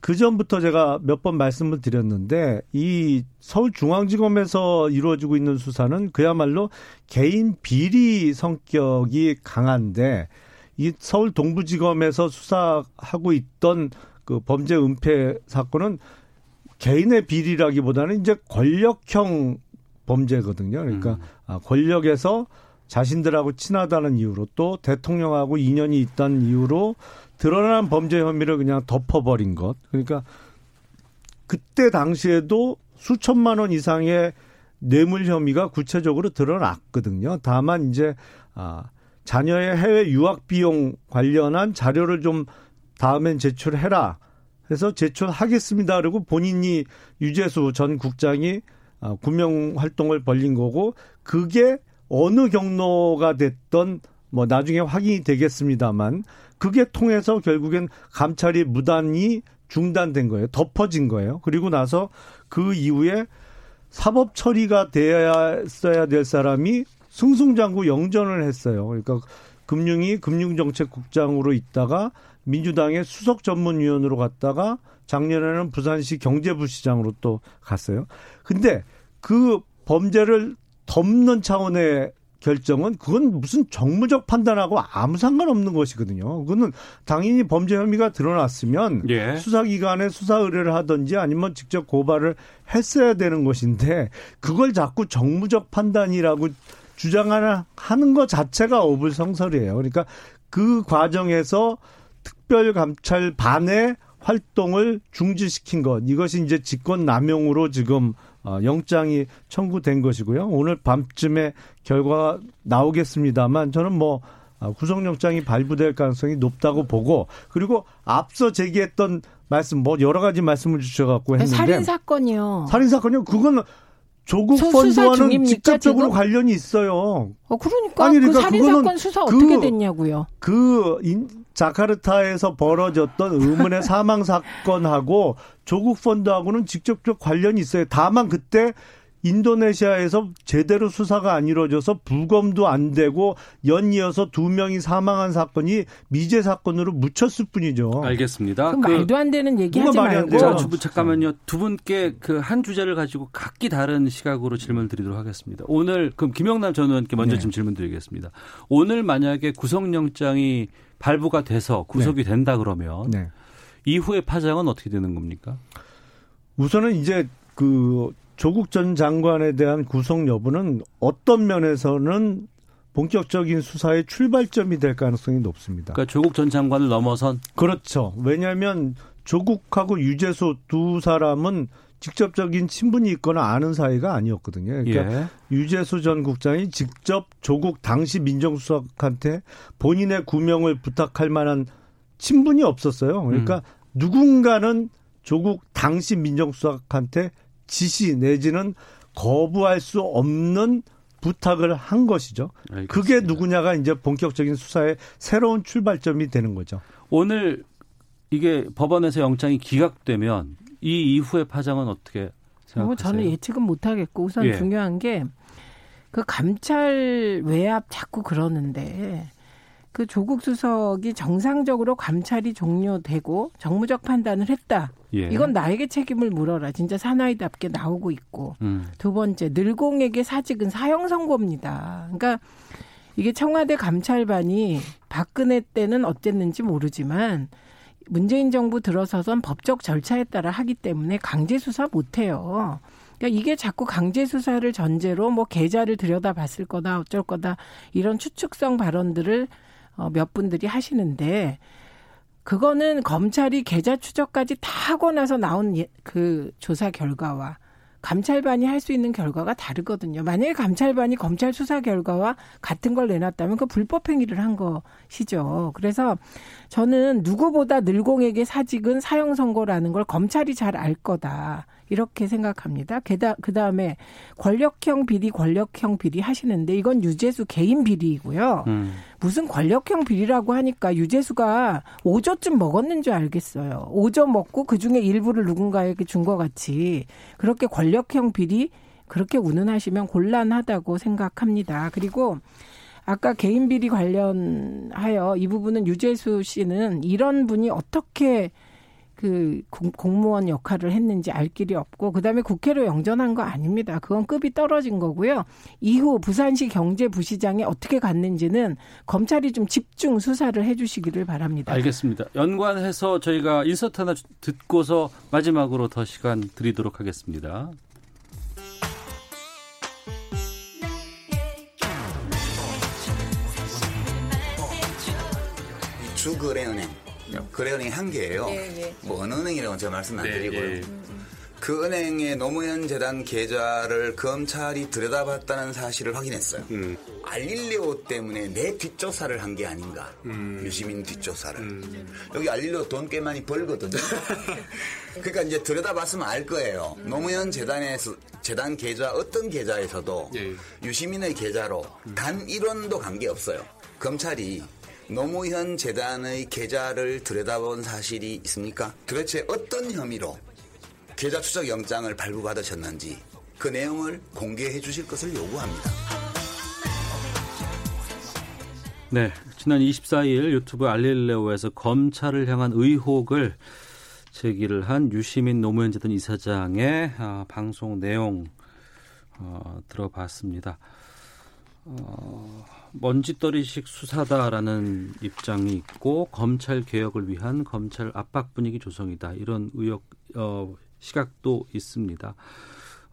그 전부터 제가 몇 번 말씀을 드렸는데 이 서울중앙지검에서 이루어지고 있는 수사는 그야말로 개인 비리 성격이 강한데 이 서울 동부지검에서 수사하고 있던 그 범죄 은폐 사건은 개인의 비리라기보다는 이제 권력형 범죄거든요. 그러니까 음. 아, 권력에서 자신들하고 친하다는 이유로 또 대통령하고 인연이 있다는 이유로 드러난 범죄 혐의를 그냥 덮어버린 것. 그러니까 그때 당시에도 수천만 원 이상의 뇌물 혐의가 구체적으로 드러났거든요. 다만 이제 아 자녀의 해외 유학 비용 관련한 자료를 좀 다음엔 제출해라. 해서 제출하겠습니다. 그리고 본인이 유재수 전 국장이 아, 구명 활동을 벌린 거고 그게 어느 경로가 됐던 뭐 나중에 확인이 되겠습니다만 그게 통해서 결국엔 감찰이 무단히 중단된 거예요. 덮어진 거예요. 그리고 나서 그 이후에 사법 처리가 되어야 될 사람이 승승장구 영전을 했어요. 그러니까 금융위 금융정책국장으로 있다가 민주당의 수석 전문위원으로 갔다가 작년에는 부산시 경제부시장으로 또 갔어요. 근데 그 범죄를 덮는 차원의 결정은 그건 무슨 정무적 판단하고 아무 상관없는 것이거든요. 그거는 당연히 범죄 혐의가 드러났으면 예. 수사기관에 수사 의뢰를 하든지 아니면 직접 고발을 했어야 되는 것인데 그걸 자꾸 정무적 판단이라고 주장하는 하는 것 자체가 어불성설이에요. 그러니까 그 과정에서 특별감찰반의 활동을 중지시킨 것 이것이 이제 직권 남용으로 지금 어, 영장이 청구된 것이고요. 오늘 밤쯤에 결과가 나오겠습니다만 저는 뭐 아, 구속영장이 발부될 가능성이 높다고 보고 그리고 앞서 제기했던 말씀 뭐 여러 가지 말씀을 주셔갖고 했는데 살인 사건이요. 살인 사건이요. 그건 조국 펀드와는 직접적으로 지금? 관련이 있어요. 어 그러니까 아니, 그 그러니까 살인 그거는 사건 수사 그- 어떻게 됐냐고요. 그 인, 자카르타에서 벌어졌던 의문의 사망 사건하고 조국 펀드하고는 직접적 관련이 있어요. 다만 그때 인도네시아에서 제대로 수사가 안 이루어져서 부검도 안 되고 연이어서 두 명이 사망한 사건이 미제 사건으로 묻혔을 뿐이죠. 알겠습니다. 그 말도 안 되는 얘기 하지 말고. 자, 주부 잠깐만요. 두 분께 그 한 주제를 가지고 각기 다른 시각으로 질문 드리도록 하겠습니다. 오늘 그럼 김영남 전 의원께 먼저 네. 좀 질문 드리겠습니다. 오늘 만약에 구속영장이 발부가 돼서 구속이 된다 그러면 네. 이후의 파장은 어떻게 되는 겁니까? 우선은 이제 그 조국 전 장관에 대한 구속 여부는 어떤 면에서는 본격적인 수사의 출발점이 될 가능성이 높습니다. 그러니까 조국 전 장관을 넘어선 그렇죠. 왜냐하면 조국하고 유재수 두 사람은 직접적인 친분이 있거나 아는 사이가 아니었거든요. 그러니까 예. 유재수 전 국장이 직접 조국 당시 민정수석한테 본인의 구명을 부탁할 만한 친분이 없었어요. 그러니까 누군가는 조국 당시 민정수석한테 지시 내지는 거부할 수 없는 부탁을 한 것이죠. 알겠습니다. 그게 누구냐가 이제 본격적인 수사의 새로운 출발점이 되는 거죠. 오늘 이게 법원에서 영장이 기각되면 이 이후의 파장은 어떻게 생각하세요? 뭐 저는 예측은 못하겠고 우선 예. 중요한 게 그 감찰 외압 자꾸 그러는데 그 조국 수석이 정상적으로 감찰이 종료되고 정무적 판단을 했다. 예. 이건 나에게 책임을 물어라. 진짜 사나이답게 나오고 있고. 음. 두 번째, 늘공에게 사직은 사형 선고입니다. 그러니까 이게 청와대 감찰반이 박근혜 때는 어쨌는지 모르지만 문재인 정부 들어서선 법적 절차에 따라 하기 때문에 강제 수사 못 해요. 그러니까 이게 자꾸 강제 수사를 전제로 뭐 계좌를 들여다봤을 거다 어쩔 거다 이런 추측성 발언들을 어, 몇 분들이 하시는데 그거는 검찰이 계좌 추적까지 다 하고 나서 나온 예- 그 조사 결과와 감찰반이 할 수 있는 결과가 다르거든요. 만약에 감찰반이 검찰 수사 결과와 같은 걸 내놨다면 그 불법 행위를 한 것이죠. 그래서 저는 누구보다 늘공에게 사직은 사형 선고라는 걸 검찰이 잘 알 거다. 이렇게 생각합니다. 그 다음에 권력형 비리, 권력형 비리 하시는데 이건 유재수 개인 비리이고요. 음. 무슨 권력형 비리라고 하니까 유재수가 5조쯤 먹었는 줄 알겠어요. 5조 먹고 그 중에 일부를 누군가에게 준 것 같이 그렇게 권력형 비리 그렇게 운운하시면 곤란하다고 생각합니다. 그리고 아까 개인 비리 관련하여 이 부분은 유재수 씨는 이런 분이 어떻게 그 공무원 역할을 했는지 알 길이 없고 그다음에 국회로 영전한 거 아닙니다. 그건 급이 떨어진 거고요. 이후 부산시 경제부시장이 어떻게 갔는지는 검찰이 좀 집중 수사를 해 주시기를 바랍니다. 알겠습니다. 연관해서 저희가 인서트 하나 듣고서 마지막으로 더 시간 드리도록 하겠습니다. 주거래은행 거래은행 한 개예요. 예, 예. 뭐 어느 은행이라고 제가 말씀 안 네, 드리고요. 예. 그 은행의 노무현 재단 계좌를 검찰이 들여다봤다는 사실을 확인했어요. 음. 알릴레오 때문에 내 뒷조사를 한 게 아닌가. 음. 유시민 뒷조사를. 음. 여기 알릴레오 돈 꽤 많이 벌거든요. 그러니까 이제 들여다봤으면 알 거예요. 음. 노무현 재단에서 재단 계좌 어떤 계좌에서도 예. 유시민의 계좌로 음. 단 1원도 관계 없어요. 검찰이 노무현 재단의 계좌를 들여다본 사실이 있습니까? 도대체 어떤 혐의로 계좌 추적 영장을 발부받으셨는지 그 내용을 공개해 주실 것을 요구합니다. 네, 지난 24일 유튜브 알릴레오에서 검찰을 향한 의혹을 제기를 한 유시민 노무현 재단 이사장의 아, 방송 내용 어, 들어봤습니다. 어, 먼지떨이식 수사다라는 입장이 있고 검찰 개혁을 위한 검찰 압박 분위기 조성이다 이런 의혹 어, 시각도 있습니다.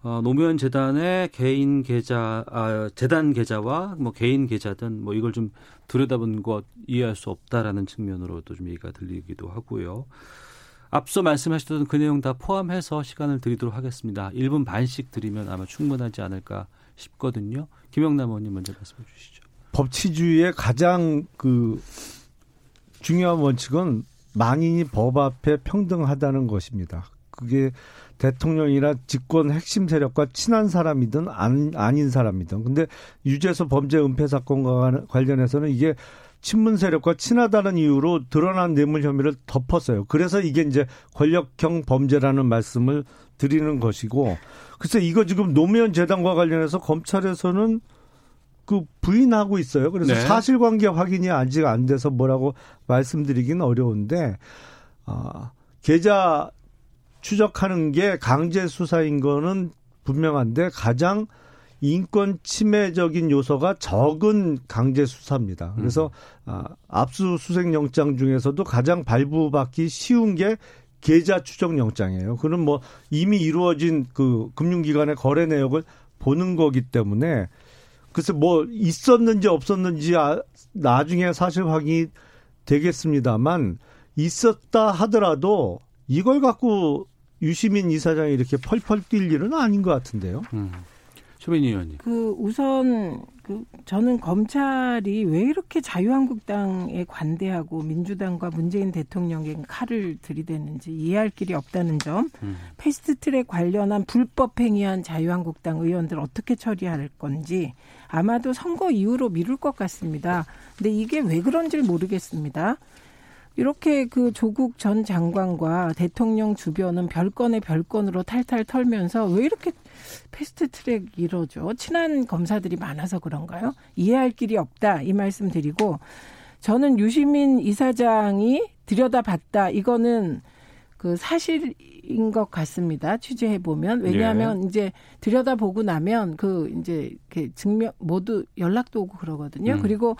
어, 노무현 재단의 개인 계좌, 아, 재단 계좌와 뭐 개인 계좌든 뭐 이걸 좀 들여다본 것 이해할 수 없다라는 측면으로도 좀 얘기가 들리기도 하고요. 앞서 말씀하셨던 그 내용 다 포함해서 시간을 드리도록 하겠습니다. 1분 반씩 드리면 아마 충분하지 않을까 싶거든요. 김영남 의원님 먼저 말씀해 주시죠. 법치주의의 가장 그 중요한 원칙은 만인이 법 앞에 평등하다는 것입니다. 그게 대통령이나 집권 핵심 세력과 친한 사람이든 안, 아닌 사람이든. 근데 유재수 범죄 은폐 사건과 관련해서는 이게 친문 세력과 친하다는 이유로 드러난 뇌물 혐의를 덮었어요. 그래서 이게 이제 권력형 범죄라는 말씀을 드리는 것이고, 글쎄 이거 지금 노무현 재단과 관련해서 검찰에서는 그 부인하고 있어요. 그래서 네. 사실관계 확인이 아직 안 돼서 뭐라고 말씀드리기는 어려운데 아, 계좌 추적하는 게 강제 수사인 거는 분명한데 가장 인권 침해적인 요소가 적은 강제 수사입니다. 그래서 음. 아, 압수수색 영장 중에서도 가장 발부받기 쉬운 게 계좌 추적 영장이에요. 그는 뭐 이미 이루어진 그 금융기관의 거래 내역을 보는 거기 때문에 글쎄 뭐 있었는지 없었는지 아, 나중에 사실 확인이 되겠습니다만 있었다 하더라도 이걸 갖고 유시민 이사장이 이렇게 펄펄 뛸 일은 아닌 것 같은데요. 음. 최민희 의원님. 그 우선 그 저는 검찰이 왜 이렇게 자유한국당에 관대하고 민주당과 문재인 대통령에 칼을 들이대는지 이해할 길이 없다는 점. 음. 패스트트랙 관련한 불법 행위한 자유한국당 의원들 어떻게 처리할 건지 아마도 선거 이후로 미룰 것 같습니다. 근데 이게 왜 그런지 모르겠습니다. 이렇게 그 조국 전 장관과 대통령 주변은 별건의 별건으로 탈탈 털면서 왜 이렇게 패스트 트랙 이러죠? 친한 검사들이 많아서 그런가요? 이해할 길이 없다. 이 말씀 드리고 저는 유시민 이사장이 들여다봤다. 이거는 그 사실인 것 같습니다. 취재해 보면 왜냐하면 예. 이제 들여다 보고 나면 그 이제 이렇게 증명 모두 연락도 오고 그러거든요. 음. 그리고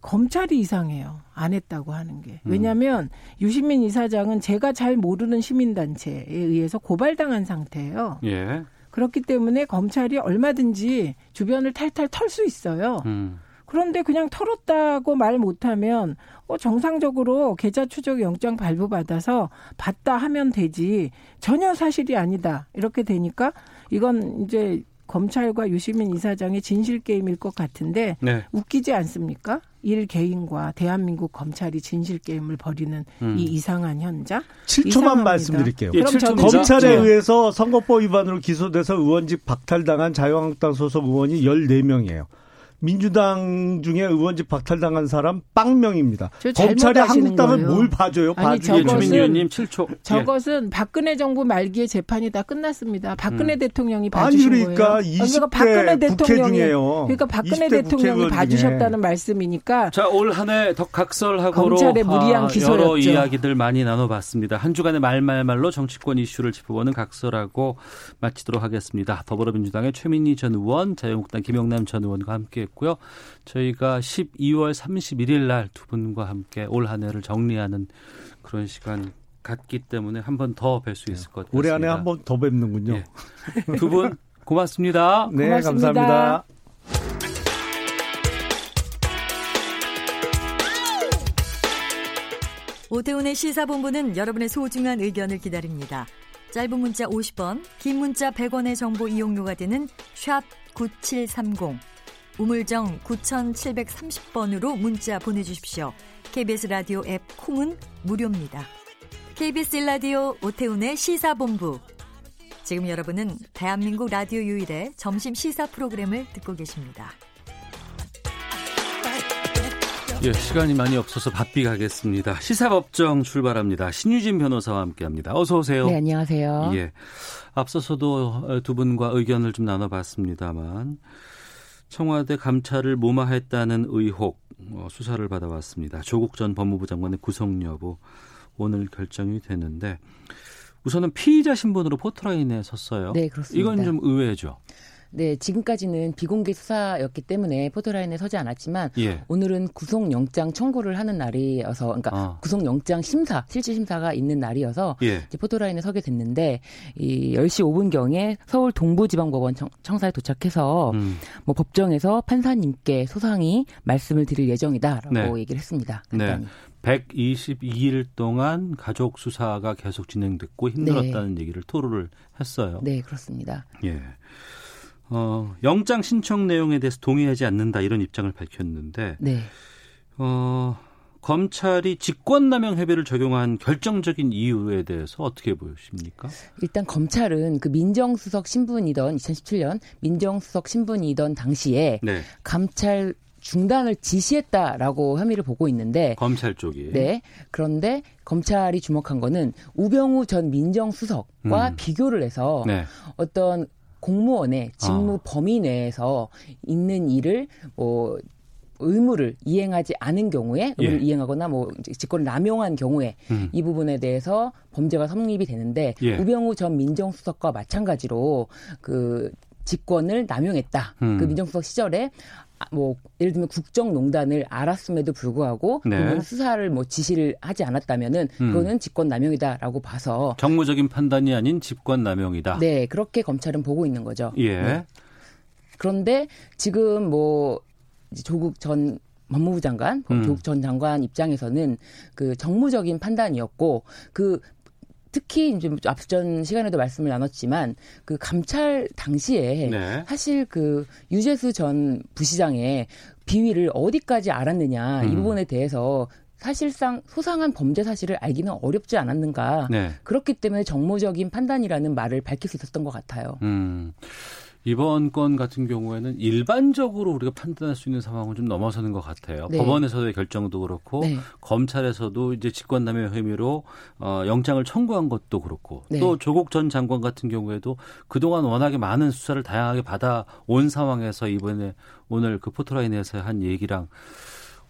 검찰이 이상해요. 안 했다고 하는 게 음. 왜냐하면 음. 유시민 이사장은 제가 잘 모르는 시민단체에 의해서 고발당한 상태예요. 예. 그렇기 때문에 검찰이 얼마든지 주변을 탈탈 털 수 있어요. 음. 그런데 그냥 털었다고 말 못하면 어, 정상적으로 계좌 추적 영장 발부받아서 받다 하면 되지 전혀 사실이 아니다 이렇게 되니까 이건 이제 검찰과 유시민 이사장의 진실 게임일 것 같은데 네. 웃기지 않습니까? 일 개인과 대한민국 검찰이 진실 게임을 벌이는 음. 이 이상한 현장. 7초만 이상합니다. 말씀드릴게요. 예, 그럼 7초 저는 입니다. 검찰에 예. 의해서 선거법 위반으로 기소돼서 의원직 박탈당한 자유한국당 소속 의원이 14명이에요. 민주당 중에 의원직 박탈당한 사람 빵명입니다. 저 잘못 검찰이 한국당을 거예요. 뭘 봐줘요? 아니, 봐주게 예, 주민 저것은- 의원님 7초. 예. 저것은 박근혜 정부 말기에 재판이 다 끝났습니다. 박근혜 음. 대통령이 아니 봐주신 그러니까 거예요. 20대 박근혜 국회 대통령이 중에요. 그러니까 박근혜 20대 대통령이 봐주셨다는 중에. 말씀이니까 자, 올 한 해 덕각설하고로 검찰의 무리한 아, 기소였죠. 여러 이야기들 많이 나눠봤습니다. 한 주간의 말말말로 정치권 이슈를 짚어보는 각설하고 마치도록 하겠습니다. 더불어민주당의 최민희 전 의원, 자유한국당 김영남 전 의원과 함께 했고요. 저희가 12월 31일 날 두 분과 함께 올 한 해를 정리하는 그런 시간 갖기 때문에 한 번 더 뵐 수 있을 것 같습니다. 올해 안에 한 번 더 뵙는군요. 예. 두분 고맙습니다. 네, 고맙습니다. 감사합니다. 오태훈의 시사본부는 여러분의 소중한 의견을 기다립니다. 짧은 문자 50원, 긴 문자 100원의 정보 이용료가 되는 샵 9730, 우물정 9730번으로 문자 보내주십시오. KBS 라디오 앱 콩은 무료입니다. KBS 라디오 오태훈의 시사본부. 지금 여러분은 대한민국 라디오 유일의 점심 시사 프로그램을 듣고 계십니다. 예, 시간이 많이 없어서 바삐 가겠습니다. 시사법정 출발합니다. 신유진 변호사와 함께합니다. 어서 오세요. 네, 안녕하세요. 예, 앞서서도 두 분과 의견을 좀 나눠봤습니다만 청와대 감찰을 무마했다는 의혹 어, 수사를 받아왔습니다. 조국 전 법무부 장관의 구속 여부 오늘 결정이 되는데 우선은 피의자 신분으로 포토라인에 섰어요. 네, 그렇습니다. 이건 좀 의외죠. 네, 지금까지는 비공개 수사였기 때문에 포토라인에 서지 않았지만 예. 오늘은 구속영장 청구를 하는 날이어서 그러니까 아. 구속영장 심사, 실질 심사가 있는 날이어서 예. 이제 포토라인에 서게 됐는데 이 10시 5분경에 서울 동부지방법원 청, 청사에 도착해서 음. 뭐 법정에서 판사님께 소상히 말씀을 드릴 예정이다라고 네. 얘기를 했습니다. 네. 간단히. 122일 동안 가족 수사가 계속 진행됐고 힘들었다는 얘기를 토로를 했어요. 네, 그렇습니다. 예. 어, 영장 신청 내용에 대해서 동의하지 않는다 이런 입장을 밝혔는데 네. 어, 검찰이 직권남용 해배를 적용한 결정적인 이유에 대해서 어떻게 보십니까? 일단 검찰은 그 민정수석 신분이던 2017년 민정수석 신분이던 당시에 네. 감찰 중단을 지시했다라고 혐의를 보고 있는데 검찰 쪽이 네. 그런데 검찰이 주목한 거는 우병우 전 민정수석과 음. 비교를 해서 네. 어떤 공무원의 직무 아. 범위 내에서 있는 일을 뭐 의무를 이행하지 않은 경우에 의무를 예. 이행하거나 뭐 직권을 남용한 경우에 음. 이 부분에 대해서 범죄가 성립이 되는데 예. 우병우 전 민정수석과 마찬가지로 그 직권을 남용했다. 음. 그 민정수석 시절에 아, 뭐 예를 들면 국정농단을 알았음에도 불구하고 네. 수사를 뭐 지시를 하지 않았다면은 음. 그거는 직권남용이다라고 봐서 정무적인 판단이 아닌 직권남용이다. 네 그렇게 검찰은 보고 있는 거죠. 예. 네. 그런데 지금 뭐 조국 전 법무부 장관, 음. 조국 전 장관 입장에서는 그 정무적인 판단이었고 그 특히 이제 앞전 시간에도 말씀을 나눴지만 그 감찰 당시에 네. 사실 그 유재수 전 부시장의 비위를 어디까지 알았느냐 이 음. 부분에 대해서 사실상 소상한 범죄 사실을 알기는 어렵지 않았는가 네. 그렇기 때문에 정무적인 판단이라는 말을 밝힐 수 있었던 것 같아요. 음. 이번 건 같은 경우에는 일반적으로 우리가 판단할 수 있는 상황은 좀 넘어서는 것 같아요. 네. 법원에서의 결정도 그렇고 네. 검찰에서도 이제 직권남용 혐의로 어, 영장을 청구한 것도 그렇고 네. 또 조국 전 장관 같은 경우에도 그동안 워낙에 많은 수사를 다양하게 받아온 상황에서 이번에 오늘 그 포토라인에서 한 얘기랑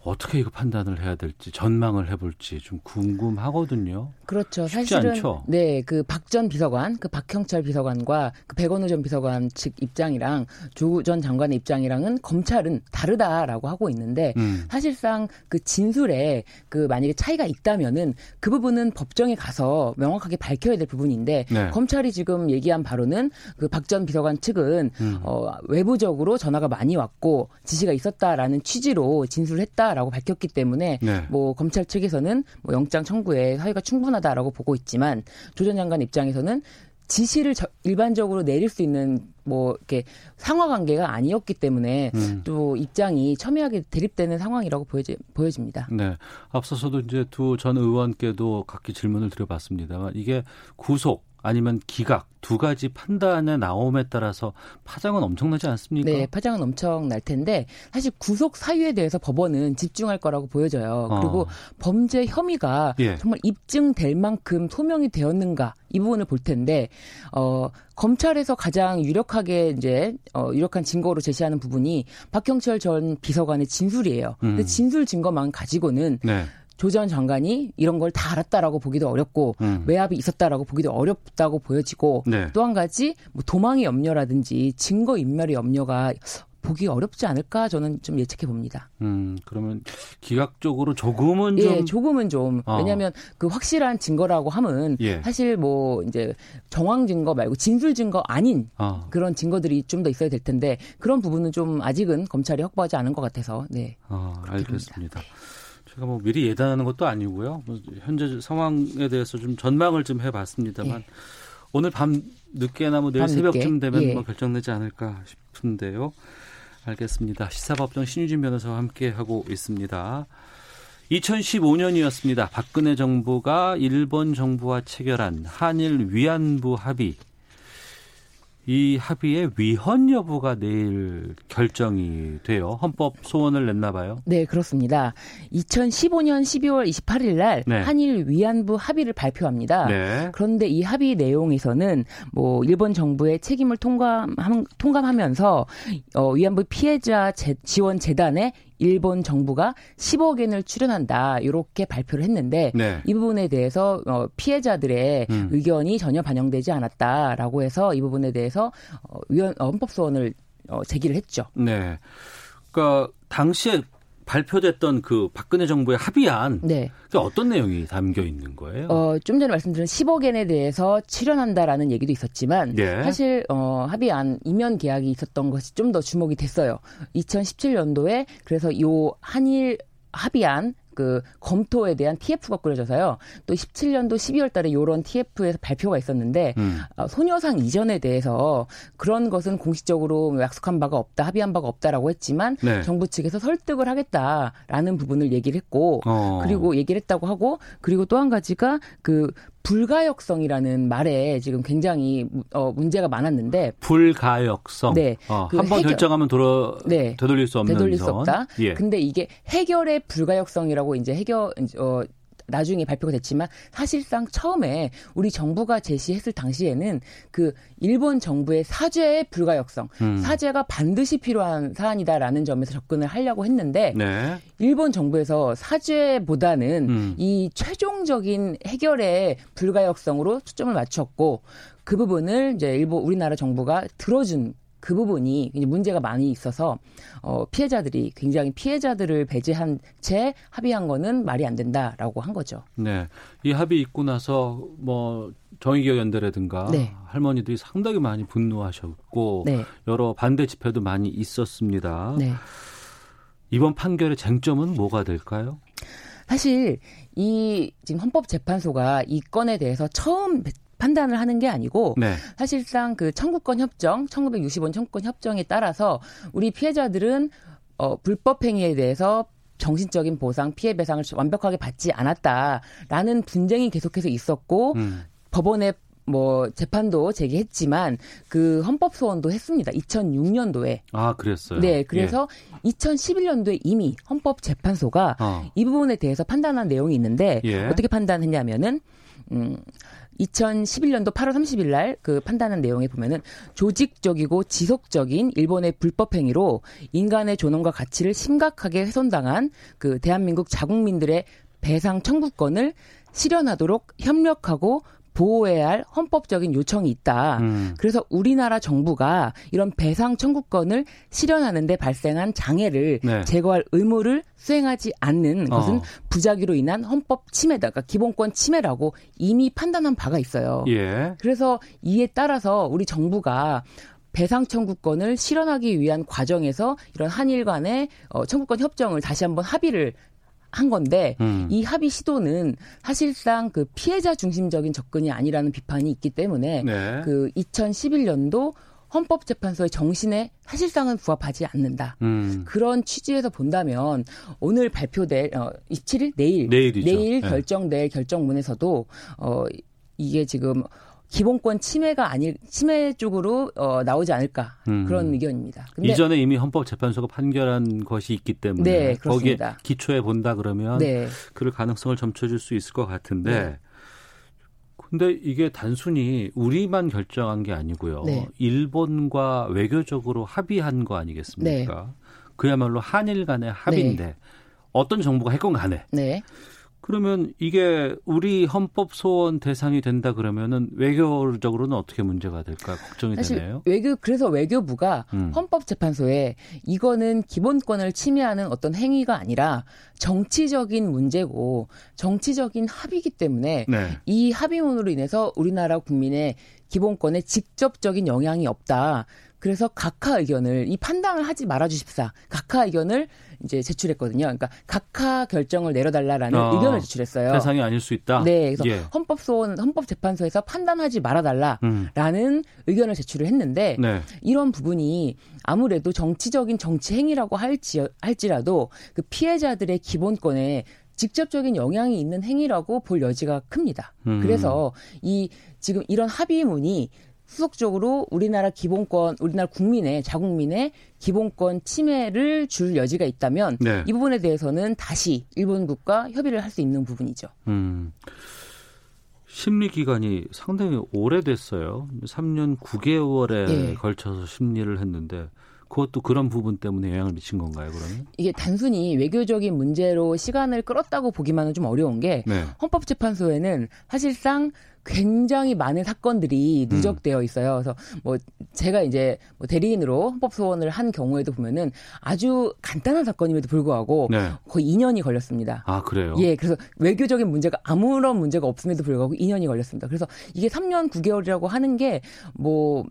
어떻게 이거 판단을 해야 될지 전망을 해볼지 좀 궁금하거든요. 그렇죠. 사실은 않죠. 네, 그 박 전 비서관, 그 박형철 비서관과 그 백원우 전 비서관 측 입장이랑 조 전 장관의 입장이랑은 검찰은 다르다라고 하고 있는데 음. 사실상 그 진술에 그 만약에 차이가 있다면은 그 부분은 법정에 가서 명확하게 밝혀야 될 부분인데 네. 검찰이 지금 얘기한 바로는 그 박 전 비서관 측은 음. 어, 외부적으로 전화가 많이 왔고 지시가 있었다라는 취지로 진술했다 라고 밝혔기 때문에 네. 뭐 검찰 측에서는 뭐 영장 청구에 사유가 충분하다라고 보고 있지만 조 전 장관 입장에서는 지시를 저, 일반적으로 내릴 수 있는 뭐 이렇게 상하 관계가 아니었기 때문에 음. 또 입장이 첨예하게 대립되는 상황이라고 보여지, 보여집니다. 네. 앞서서도 이제 두 전 의원께도 각기 질문을 드려봤습니다만 이게 구속 아니면 기각 두 가지 판단의 나옴에 따라서 파장은 엄청나지 않습니까? 네, 파장은 엄청 날 텐데 사실 구속 사유에 대해서 법원은 집중할 거라고 보여져요. 어. 그리고 범죄 혐의가 예. 정말 입증될 만큼 소명이 되었는가 이 부분을 볼 텐데 어 검찰에서 가장 유력하게 이제 어 유력한 증거로 제시하는 부분이 박형철 전 비서관의 진술이에요. 음. 근데 진술 증거만 가지고는 네. 조 전 장관이 이런 걸 다 알았다라고 보기도 어렵고 음. 외압이 있었다라고 보기도 어렵다고 보여지고 네. 또한 가지 뭐 도망의 염려라든지 증거 인멸의 염려가 보기 어렵지 않을까 저는 좀 예측해 봅니다. 음 그러면 기각적으로 조금은 좀 예, 조금은 좀 어. 왜냐하면 그 확실한 증거라고 하면 예. 사실 뭐 이제 정황 증거 말고 진술 증거 아닌 어. 그런 증거들이 좀 더 있어야 될 텐데 그런 부분은 좀 아직은 검찰이 확보하지 않은 것 같아서 네. 어, 알겠습니다. 봅니다. 제가 뭐 미리 예단하는 것도 아니고요. 뭐 현재 상황에 대해서 좀 전망을 좀 해봤습니다만 예. 오늘 밤 늦게나 뭐 내일 새벽쯤 되면 예. 뭐 결정되지 않을까 싶은데요. 알겠습니다. 시사법정 신유진 변호사와 함께 하고 있습니다. 2015년이었습니다. 박근혜 정부가 일본 정부와 체결한 한일 위안부 합의 이 합의의 위헌 여부가 내일 결정이 돼요. 헌법 소원을 냈나 봐요. 네, 그렇습니다. 2015년 12월 28일 날 네. 한일 위안부 합의를 발표합니다. 네. 그런데 이 합의 내용에서는 뭐 일본 정부의 책임을 통감 통감하면서 어, 위안부 피해자 재, 지원 재단에 일본 정부가 10억 엔을 출연한다 이렇게 발표를 했는데 네. 이 부분에 대해서 어, 피해자들의 음. 의견이 전혀 반영되지 않았다라고 해서 이 부분에 대해서 어, 위원 어, 헌법 소원을 어, 제기를 했죠. 네. 그러니까 당시에 발표됐던 그 박근혜 정부의 합의안 네. 그 어떤 내용이 담겨 있는 거예요? 어, 좀 전에 말씀드린 10억엔에 대해서 출연한다라는 얘기도 있었지만 네. 사실 어, 합의안 이면 계약이 있었던 것이 좀 더 주목이 됐어요. 2017년도에 그래서 요 한일 합의안 그 검토에 대한 TF가 꾸려져서요. 또 17년도 12월 달에 요런 TF에서 발표가 있었는데 음. 어, 소녀상 이전에 대해서 그런 것은 공식적으로 뭐 약속한 바가 없다, 합의한 바가 없다라고 했지만 네. 정부 측에서 설득을 하겠다라는 부분을 얘기를 했고 어. 그리고 얘기를 했다고 하고 그리고 또 한 가지가 그 불가역성이라는 말에 지금 굉장히 어, 문제가 많았는데 불가역성. 네. 어, 그 한번 결정하면 돌아 네. 되돌릴 수 없는 되돌릴 수 없다. 예. 근데 이게 해결의 불가역성이라고 이제 해결 어 나중에 발표가 됐지만 사실상 처음에 우리 정부가 제시했을 당시에는 그 일본 정부의 사죄의 불가역성, 음. 사죄가 반드시 필요한 사안이다라는 점에서 접근을 하려고 했는데 네. 일본 정부에서 사죄보다는 음. 이 최종적인 해결의 불가역성으로 초점을 맞췄고 그 부분을 이제 일본 우리나라 정부가 들어준 그 부분이 문제가 많이 있어서 어, 피해자들이 굉장히 피해자들을 배제한 채 합의한 거는 말이 안 된다라고 한 거죠. 네, 이 합의 있고 나서 뭐 정의기억 연대라든가 네. 할머니들이 상당히 많이 분노하셨고 네. 여러 반대 집회도 많이 있었습니다. 네. 이번 판결의 쟁점은 뭐가 될까요? 사실 이 지금 헌법재판소가 이 건에 대해서 처음 판단을 하는 게 아니고 네. 사실상 그 청구권 협정 1965년 청구권 협정에 따라서 우리 피해자들은 어 불법 행위에 대해서 정신적인 보상, 피해 배상을 완벽하게 받지 않았다라는 분쟁이 계속해서 있었고 음. 법원에 뭐 재판도 제기했지만 그 헌법 소원도 했습니다. 2006년도에. 아, 그랬어요. 네, 그래서 예. 2011년도에 이미 헌법 재판소가 어. 이 부분에 대해서 판단한 내용이 있는데 예. 어떻게 판단했냐면은 음 2011년도 8월 30일 날 그 판단한 내용에 보면은 조직적이고 지속적인 일본의 불법 행위로 인간의 존엄과 가치를 심각하게 훼손당한 그 대한민국 자국민들의 배상 청구권을 실현하도록 협력하고 보호해야 할 헌법적인 요청이 있다. 음. 그래서 우리나라 정부가 이런 배상 청구권을 실현하는데 발생한 장애를 네. 제거할 의무를 수행하지 않는 것은 어. 부작위로 인한 헌법 침해다. 그러니까 기본권 침해라고 이미 판단한 바가 있어요. 예. 그래서 이에 따라서 우리 정부가 배상 청구권을 실현하기 위한 과정에서 이런 한일 간의 어, 청구권 협정을 다시 한번 합의를 한 건데 음. 이 합의 시도는 사실상 그 피해자 중심적인 접근이 아니라는 비판이 있기 때문에 네. 그 2011년도 헌법재판소의 정신에 사실상은 부합하지 않는다. 음. 그런 취지에서 본다면 오늘 발표될 어 27일 내일 내일이죠. 내일 네. 결정될 결정문에서도 어 이게 지금 기본권 침해가 아닐 침해 쪽으로 어, 나오지 않을까 음. 그런 의견입니다. 이전에 이미 헌법재판소가 판결한 것이 있기 때문에 네, 거기에 기초에 본다 그러면 네. 그럴 가능성을 점쳐줄 수 있을 것 같은데 네. 근데 이게 단순히 우리만 결정한 게 아니고요. 네. 일본과 외교적으로 합의한 거 아니겠습니까? 네. 그야말로 한일 간의 합의인데 네. 어떤 정부가 했건 간에 네. 그러면 이게 우리 헌법 소원 대상이 된다 그러면은 외교적으로는 어떻게 문제가 될까 걱정이 사실 되네요. 외교 그래서 외교부가 음. 헌법재판소에 이거는 기본권을 침해하는 어떤 행위가 아니라 정치적인 문제고 정치적인 합의이기 때문에 네. 이 합의문으로 인해서 우리나라 국민의 기본권에 직접적인 영향이 없다. 그래서 각하 의견을 이 판단을 하지 말아 주십사. 각하 의견을 이제 제출했거든요. 그러니까 각하 결정을 내려달라라는 어, 의견을 제출했어요. 대상이 아닐 수 있다. 네, 그래서 예. 헌법소원 헌법재판소에서 판단하지 말아달라라는 음. 의견을 제출을 했는데 네. 이런 부분이 아무래도 정치적인 정치 행위라고 할지 할지라도 그 피해자들의 기본권에 직접적인 영향이 있는 행위라고 볼 여지가 큽니다. 음. 그래서 이 지금 이런 합의문이 후속적으로 우리나라 기본권, 우리나라 국민의 자국민의 기본권 침해를 줄 여지가 있다면 네. 이 부분에 대해서는 다시 일본국과 협의를 할 수 있는 부분이죠. 음. 심리 기간이 상당히 오래됐어요. 3년 9개월에 네. 걸쳐서 심리를 했는데 그것도 그런 부분 때문에 영향을 미친 건가요, 그러면? 이게 단순히 외교적인 문제로 시간을 끌었다고 보기만은 좀 어려운 게 네. 헌법재판소에는 사실상 굉장히 많은 사건들이 음. 누적되어 있어요. 그래서 뭐 제가 이제 뭐 대리인으로 헌법 소원을 한 경우에도 보면은 아주 간단한 사건임에도 불구하고 네. 거의 2년이 걸렸습니다. 아 그래요? 예, 그래서 외교적인 문제가 아무런 문제가 없음에도 불구하고 2년이 걸렸습니다. 그래서 이게 3년 9개월이라고 하는 게 뭐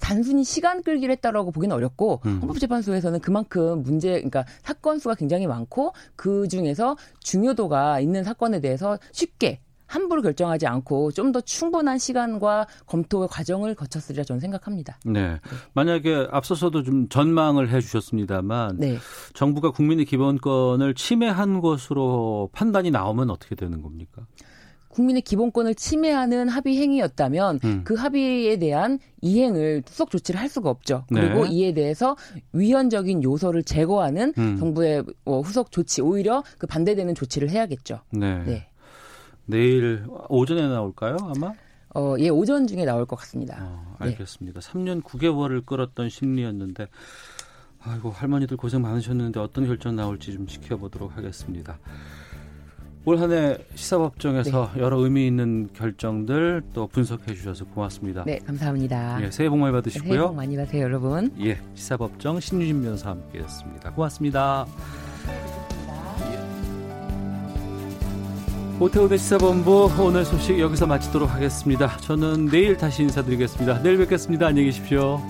단순히 시간 끌기를 했다라고 보기는 어렵고 음. 헌법재판소에서는 그만큼 문제 그러니까 사건 수가 굉장히 많고 그 중에서 중요도가 있는 사건에 대해서 쉽게 함부로 결정하지 않고 좀 더 충분한 시간과 검토의 과정을 거쳤으리라 저는 생각합니다. 네. 만약에 앞서서도 좀 전망을 해 주셨습니다만 네. 정부가 국민의 기본권을 침해한 것으로 판단이 나오면 어떻게 되는 겁니까? 국민의 기본권을 침해하는 합의 행위였다면 음. 그 합의에 대한 이행을 후속 조치를 할 수가 없죠. 그리고 네. 이에 대해서 위헌적인 요소를 제거하는 음. 정부의 뭐 후속 조치 오히려 그 반대되는 조치를 해야겠죠. 네. 네. 내일 오전에 나올까요, 아마? 어, 예, 오전 중에 나올 것 같습니다. 어, 알겠습니다. 네. 3년 9개월을 끌었던 심리였는데, 아이고, 할머니들 고생 많으셨는데 어떤 결정 나올지 좀 지켜보도록 하겠습니다. 올 한 해 시사법정에서 네. 여러 의미 있는 결정들 또 분석해 주셔서 고맙습니다. 네, 감사합니다. 예, 새해 복 많이 받으시고요. 새해 복 많이 받으세요, 여러분. 예, 시사법정 신유진 변호사와 함께했습니다. 고맙습니다. 오태우대 시사본부 오늘 소식 여기서 마치도록 하겠습니다. 저는 내일 다시 인사드리겠습니다. 내일 뵙겠습니다. 안녕히 계십시오.